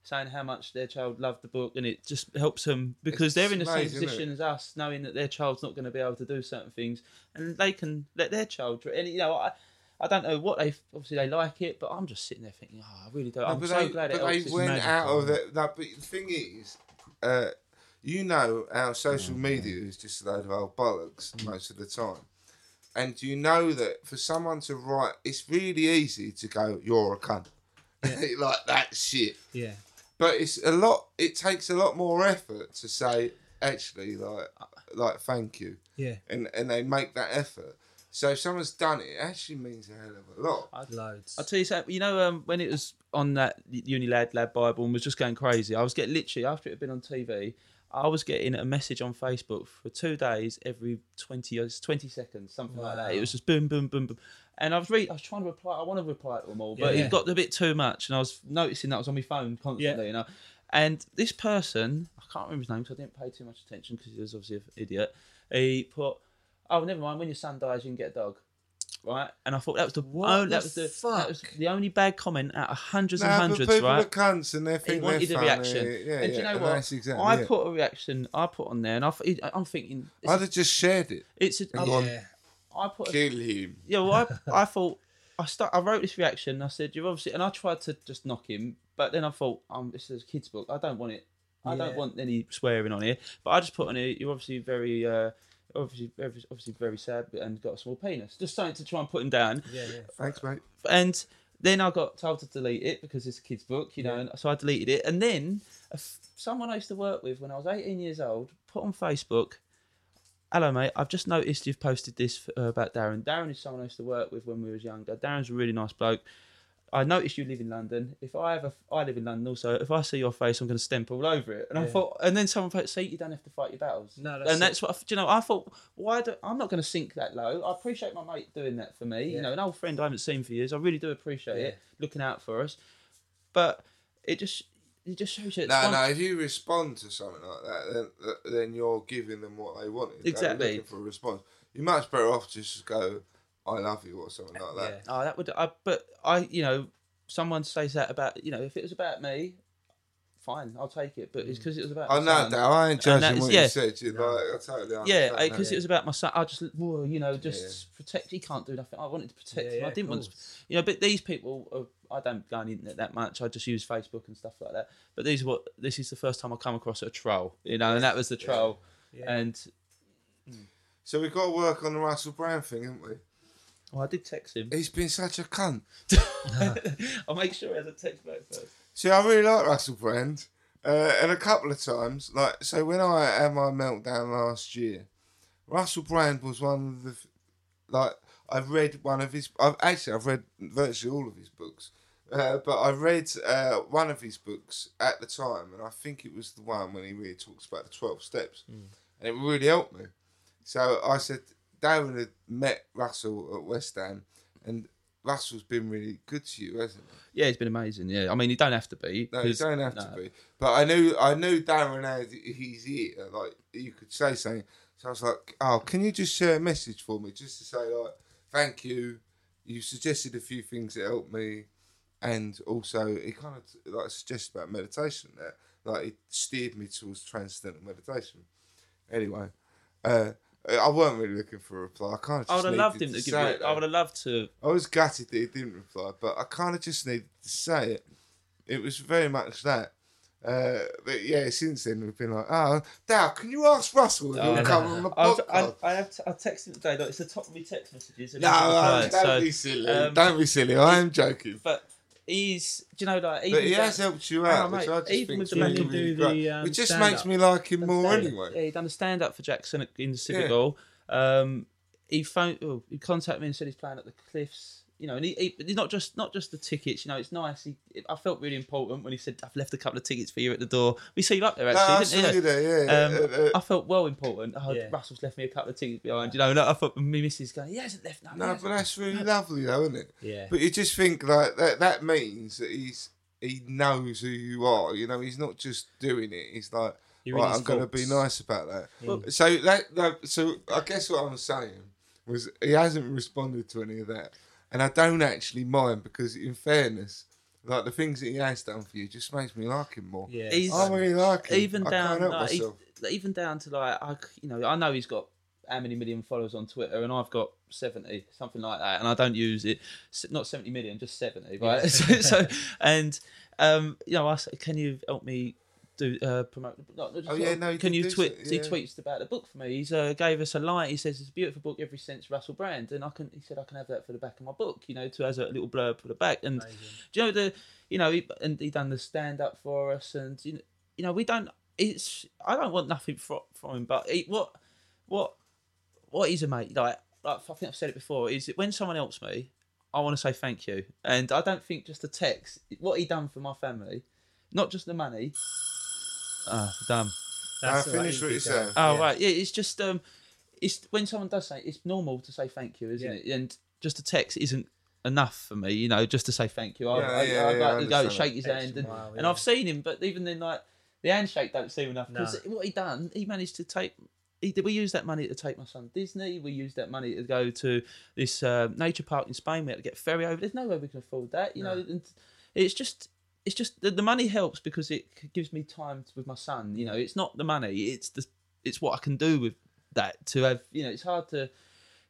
saying how much their child loved the book, and it just helps them because It's they're in the same amazing, position as us, knowing that their child's not going to be able to do certain things, and they can let their child. And you know, I. I don't know what they obviously they like it, but I'm just sitting there thinking, oh, I really don't. No, I'm so they, glad it but they went magical, out of that. That, but the thing is, uh, you know our social mm, media is just a load of old bollocks mm. most of the time. And you know that for someone to write, it's really easy to go, "You're a cunt," like that shit. Yeah. But it's a lot. It takes a lot more effort to say, actually, like, like, thank you, Yeah. and and they make that effort. So if someone's done it, it actually means a hell of a lot. I'd, Loads. I'll tell you something. You know, um, when it was on that Unilad Lad Bible and was just going crazy, I was getting literally after it had been on TV, I was getting a message on Facebook for two days every 20, 20 seconds, something like that. It was just boom, boom, boom, boom. And I was read, I was trying to reply. I want to reply to them all, but Yeah. it got a bit too much, and I was noticing that I was on my phone constantly. You know, and this person, I can't remember his name because I didn't pay too much attention because he was obviously an idiot. He put, "Oh, never mind. When your son dies, you can get a dog." Right, and I thought that was the What oh, the that was the that was the only bad comment out of hundreds and Nah, hundreds, but people right? are cunts and they he think wanted they're a funny. reaction. Yeah, and do you know and what? that's exactly I it. put a reaction. I put on there, and I, th- I'm thinking, it's, I'd have just shared it. it's a, I, yeah. I put a, Kill him. yeah. Well, I, I thought I start. I wrote this reaction. And I said, "You're obviously," and I tried to just knock him, but then I thought, "Um, this is a kids' book. I don't want it. I don't Yeah. want any swearing on here." But I just put on it. You're obviously very, uh, obviously, very, obviously very sad and got a small penis. Just something to try and put him down. Yeah. Yeah. Thanks, mate. and then I got told to delete it because it's a kid's book, you know, and so I deleted it. And then a f- someone I used to work with when I was 18 years old put on Facebook, "Hello, mate. I've just noticed you've posted this uh, about Darren. Darren is someone I used to work with when we was younger. Darren's a really nice bloke. I noticed you live in London. If I ever, I live in London also. If I see your face, I'm going to stamp all over it. And I thought, and then someone put, "See, you don't have to fight your battles." No, that's and it. that's what I, do you know. I thought, why do I'm not going to sink that low. I appreciate my mate doing that for me. You know, an old friend I haven't seen for years. I really do appreciate it, looking out for us. But it just, it just shows you. it's No, one- no. If you respond to something like that, then then you're giving them what they wanted. They're Exactly. looking for a response. You're much better off just go, "I love you" or something like that. Oh, that would. I, but I, you know, someone says that about you know, if it was about me, fine, I'll take it. But it's mm. because it was about. I my know son. that. I ain't judging is- what yeah. you said. You like, I totally understand. Yeah, that. because it was about my son. I just, whoa, you know, just protect. He can't do nothing. I wanted to protect Yeah, him. I didn't want, to, you know. But these people, are, I don't go on the internet that much. I just use Facebook and stuff like that. But these are what this is the first time I come across a troll, you know, and that was the troll. Yeah. And So we've got to work on the Russell Brand thing, haven't we? Oh, I did text him. He's been such a cunt. I'll make sure he has a text back first. See, I really like Russell Brand. Uh, and a couple of times, like, so when I had my meltdown last year, Russell Brand was one of the, like, I've read one of his, I've actually, I've read virtually all of his books. Uh, but I read uh, one of his books at the time, and I think it was the one when he really talks about the 12 steps. And it really helped me. So I said, Darren had met Russell at West Ham, and Russell's been really good to you, hasn't he? Yeah, he's been amazing. Yeah, I mean, you don't have to be. No, you don't have no. to be. But I knew I knew Darren had his ear. Like you could say something. So I was like, "Oh, can you just share a message for me, just to say like, thank you. You suggested a few things that helped me, and also he kind of like suggested about meditation. There, like he steered me towards transcendental meditation. Anyway, uh, I weren't really looking for a reply. I kind of I would have loved him to give it. I would have loved to. I was gutted that he didn't reply, but I kind of just needed to say it. It was very much that. Uh, but yeah, since then we've been like, oh, Dal, can you ask Russell if Oh, he'll come on the I, was, podcast? I, I, have t- I texted him today. Look, it's the top of my text messages. no, no, don't so- be silly. um, don't be silly. I am joking. But he's, do you know, like even But he that- has helped you Oh, out, mate, which I just even think with the really, man really do the, um, it just makes me like him more anyway. Yeah, he done a stand up for Jackson in the Civic Yeah. Hall. Um, he phoned, oh, he contacted me and said he's playing at the Cliffs. You know, and he, he he's not just not just the tickets. You know, it's nice. He, I felt really important when he said, "I've left a couple of tickets for you at the door." We see you up there No, actually. I didn't saw you? you there, yeah. Um, Uh, uh, I felt well important. Oh, Yeah. Russell's left me a couple of tickets behind. You know, and I thought my missus going, "He hasn't left." No, he no, hasn't." but that's really lovely, though, isn't it? Yeah. But you just think like that. That means that he's he knows who you are. You know, he's not just doing it. He's like, right, I'm going to be nice about that. So that, that, so I guess what I'm saying was he hasn't responded to any of that, and I don't actually mind because, in fairness, like the things that he has done for you just makes me like him more. Yeah. He's- I really like him. even I down can't help like, he- myself. even down to like I, you know I know he's got how many million followers on Twitter and I've got 70 something like that and I don't use it. Not 70 million just 70 right so, so and um you know I said can you help me do uh, promote. Not, just Oh, yeah, no, can you tweet? so- He tweets about the book for me. He's uh, gave us a line. He says it's a beautiful book every since Russell Brand, and I can. He said I can have that for the back of my book. You know, to as a little blurb for the back. And do you know the? You know, he, and he done the stand up for us, and you know, you know, we don't. It's I don't want nothing from from him, but he, what what what is a mate like? Like I think I've said it before. Is that when someone helps me, I want to say thank you, and I don't think just a text. What he done for my family, not just the money. Ah, dumb. I all right, finished what you said. Oh Yeah. right, yeah. It's just um, it's when someone does say it's normal to say thank you, isn't Yeah. it? And just a text isn't enough for me, you know, just to say thank you. I, Yeah, I, yeah, I'd yeah, I like to go and shake his that. hand, and, Wow, and. I've seen him, but even then, like the handshake don't seem enough because No. what he done, he managed to take. He, we used that money to take my son to Disney. We used that money to go to this uh, nature park in Spain. We had to get a ferry over. There's no way we can afford that, you know. And it's just, it's just the, the money helps because it gives me time with my son. You know, it's not the money; it's the, it's what I can do with that to have. You know, it's hard to,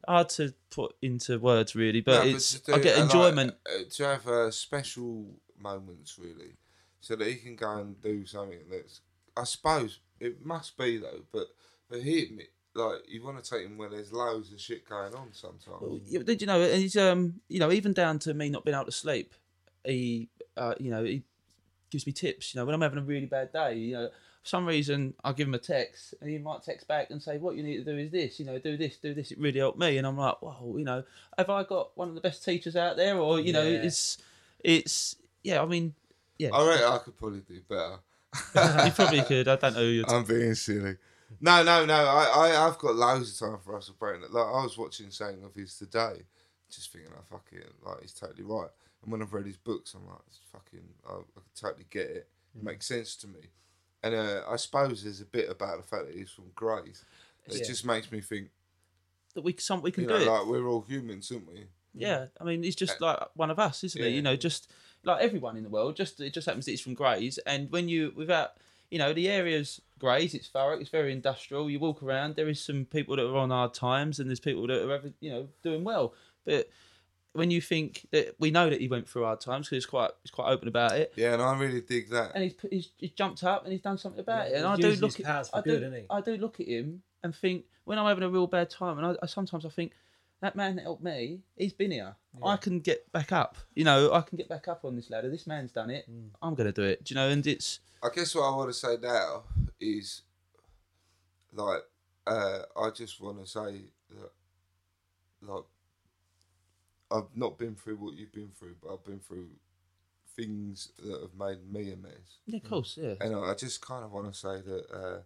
hard to put into words really, but No, it's to I do- get I like, enjoyment. uh, to have uh, special moments really, so that he can go and do something that's. I suppose it must be though, but but he like you want to take him where there's loads of shit going on sometimes. Well, did you know? And he's um, you know, even down to me not being able to sleep. He, uh, you know, he gives me tips. You know, when I'm having a really bad day, you know, for some reason I give him a text, and he might text back and say, "What you need to do is this. You know, do this, do this. It really helped me." And I'm like, "Wow, you know, have I got one of the best teachers out there?" Or you know, it's, it's, yeah. I mean, yeah, I reckon I could probably do better. you probably could. I don't know. Who you're I'm being silly. No, no, no. I, I, I've got loads of time for Russell Brand. Like I was watching something of his today, just thinking, oh fuck it, like he's totally right. And when I've read his books, I'm like, it's fucking, I, I totally get it. It makes sense to me. And uh, I suppose there's a bit about the fact that he's from Grays. It Yeah. just makes me think, that we some we can you do know, it. like we're all humans, aren't we? Yeah, I mean, he's just like one of us, isn't he? Yeah. You know, just like everyone in the world. Just it just happens that he's from Grays, and when you without, you know, the area's Grays. It's Thurrock. It's very industrial. You walk around. There is some people that are on hard times, and there's people that are, ever- you know, doing well. But when you think that we know that he went through hard times because he's quite he's quite open about it. Yeah, and I really dig that. And he's, he's he's jumped up and he's done something about Yeah, it. And I do using look his at powers for I do good, isn't he? I do look at him and think when I'm having a real bad time, and I, I sometimes I think that man that helped me, he's been here. I can get back up. You know, I can get back up on this ladder. This man's done it. Mm. I'm gonna do it. Do you know? And it's I guess what I want to say now is like uh, I just want to say that like I've not been through what you've been through, but I've been through things that have made me a mess, yeah, of course, yeah, and I I just kind of want to say that uh,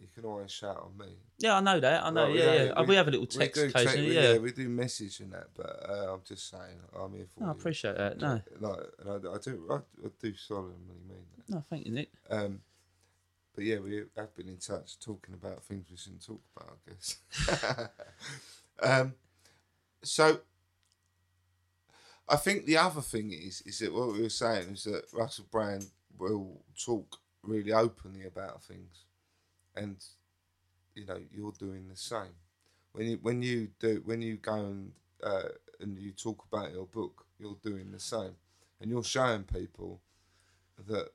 you can always shout on me. yeah. I know that. I know. Like, yeah, yeah. We, have a little text occasionally. we- yeah. we do message and that, but uh, I'm just saying I'm here for No, I appreciate that. No, Like, and I, I do, I, I do solemnly mean that. no, thank you, Nick. Um, but yeah, we have been in touch talking about things we shouldn't talk about, I guess. um, so I think the other thing is is that what we were saying is that Russell Brand will talk really openly about things, and you know you're doing the same. When you when you do when you go and uh, and you talk about your book, you're doing the same, and you're showing people that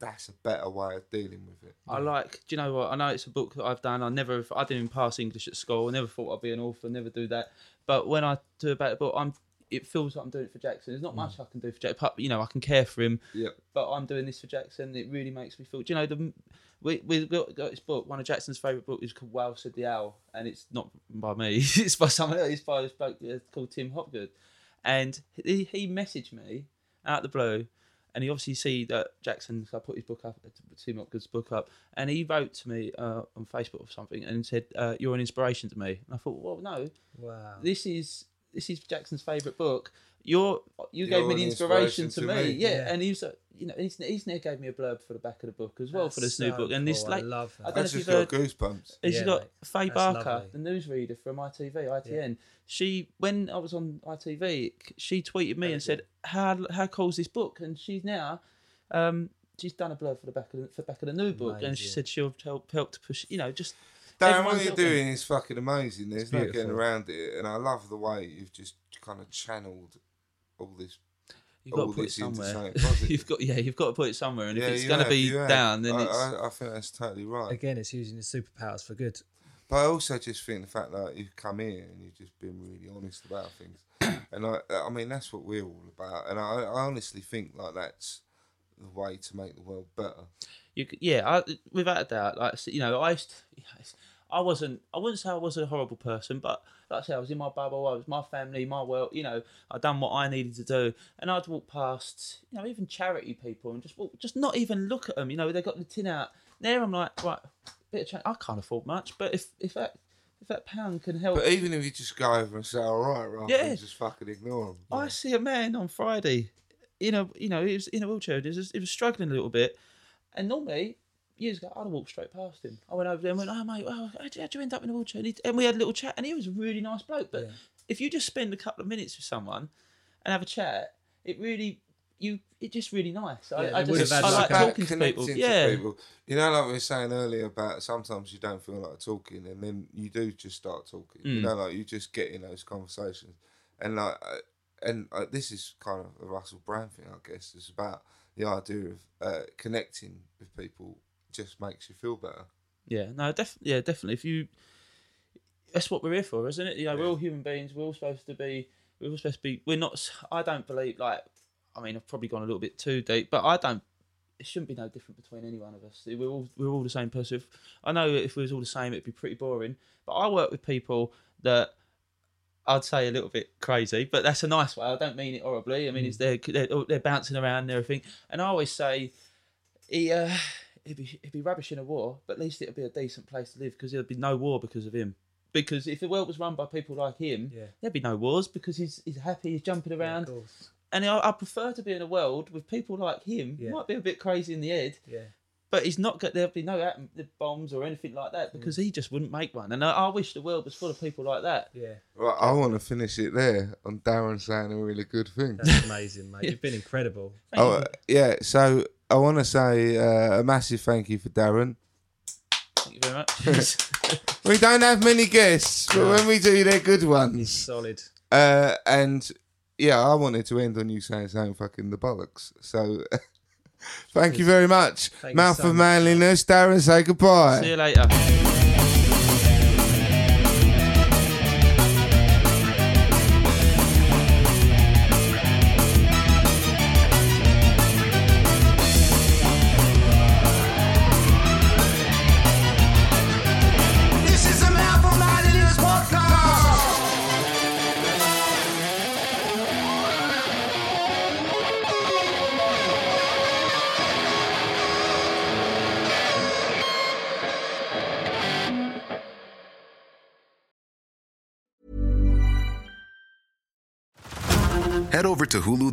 that's a better way of dealing with it. I like. Do you know what? I know it's a book that I've done. I never, I didn't pass English at school. I never thought I'd be an author. Never do that. But when I do about the book, I'm. It feels like I'm doing it for Jackson. There's not much I can do for Jackson. But, You know, I can care for him. Yeah. But I'm doing this for Jackson. It really makes me feel. Do you know the? We we got, got this book. One of Jackson's favourite books is called Wow Said the Owl, and it's not by me. it's by someone else. It's by this bloke uh, called Tim Hopgood, and he, he messaged me out of the blue, and he obviously see that Jackson. So I put his book up, Tim Hopgood's book up, and he wrote to me uh, on Facebook or something, and said, uh, "You're an inspiration to me." And I thought, well, no, Wow. this is this is Jackson's favourite book. You're you You're gave me the inspiration, inspiration to, to me. me. Yeah. Yeah. and he's uh, you know he's he's near gave me a blurb for the back of the book as well That's for this new book. And this cool. I like love that. I I don't know if just you've got heard. goosebumps. Has Yeah, got mate. Faye That's Barker, lovely. the newsreader from ITV, ITN? She, when I was on ITV, she tweeted me and said, "How how cool's this book?" And she's now, um, she's done a blurb for the back of the, for the back of the new book, and she said she'll help help to push. You know, just Dan, what you're helping. doing is fucking amazing. There's no getting around it, and I love the way you've just kind of channeled all this You've got to put it somewhere. something you've got yeah, you've got to put it somewhere. And Yeah, if it's going to be down, then I, it's I, I think that's totally right. Again, it's using your superpowers for good. But I also just think the fact that you've come here and you've just been really honest about things, and I, I mean that's what we're all about. And I, I honestly think like that's the way to make the world better. you yeah, I, without a doubt. Like you know, I used to, I wasn't. I wouldn't say I was a horrible person, but like I said, I was in my bubble. I was my family, my world. You know, I'd done what I needed to do, and I'd walk past, you know, even charity people, and just walk, just not even look at them. You know, they got the tin out there. I'm like, right, bit of change. I can't afford much, but if if that if that pound can help, But even if you just go over and say all right, right, Yeah. just fucking ignore them. I see a man on Friday, in a you know he was in a wheelchair. He was, he was struggling a little bit, and normally years ago I'd have walked straight past him. I went over there and went, "Oh mate, well, how'd you, how'd you end up in a wheelchair?" And, he, and we had a little chat, and he was a really nice bloke. But if you just spend a couple of minutes with someone and have a chat, it really you it's just really nice. I, Yeah, I just I like talking to people. Yeah, people. You know, like we were saying earlier about sometimes you don't feel like talking, and then you do just start talking. You Mm. know, like you just get in those conversations, and like, uh, and uh, this is kind of a Russell Brand thing, I guess. It's about the idea of uh, connecting with people just makes you feel better. Yeah, no, def- yeah, definitely. If you, that's what we're here for, isn't it? You know, we're all human beings. We're all supposed to be. We're all supposed to be. We're not. I don't believe like. I mean, I've probably gone a little bit too deep, but I don't. It shouldn't be no different between any one of us. We're all we're all the same person. If, I know if we was all the same, it'd be pretty boring. But I work with people that I'd say a little bit crazy, but that's a nice way. I don't mean it horribly. I mean, it's they're, they're they're bouncing around and everything. And I always say, he uh, he'd be he'd be rubbish in a war, but at least it'd be a decent place to live because there'd be no war because of him. Because if the world was run by people like him, Yeah. there'd be no wars because he's he's happy, he's jumping Of around. course. and I, I prefer to be in a world with people like him. Yeah. might be a bit crazy in the head, Yeah. but he's not. got there'd be no atom bombs or anything like that because he just wouldn't make one. And I, I wish the world was full of people like that. Yeah. Right, I want to finish it there on Darren saying a really good thing. That's amazing, mate. You've been incredible. Oh, uh, yeah. So I want to say uh, a massive thank you for Darren. Thank you very much. We don't have many guests, but when we do, they're good ones. Solid. Uh, and yeah, I wanted to end on you saying something fucking the bollocks. So thank you very much. Thank Mouth so of much. manliness, Darren. Say goodbye. See you later.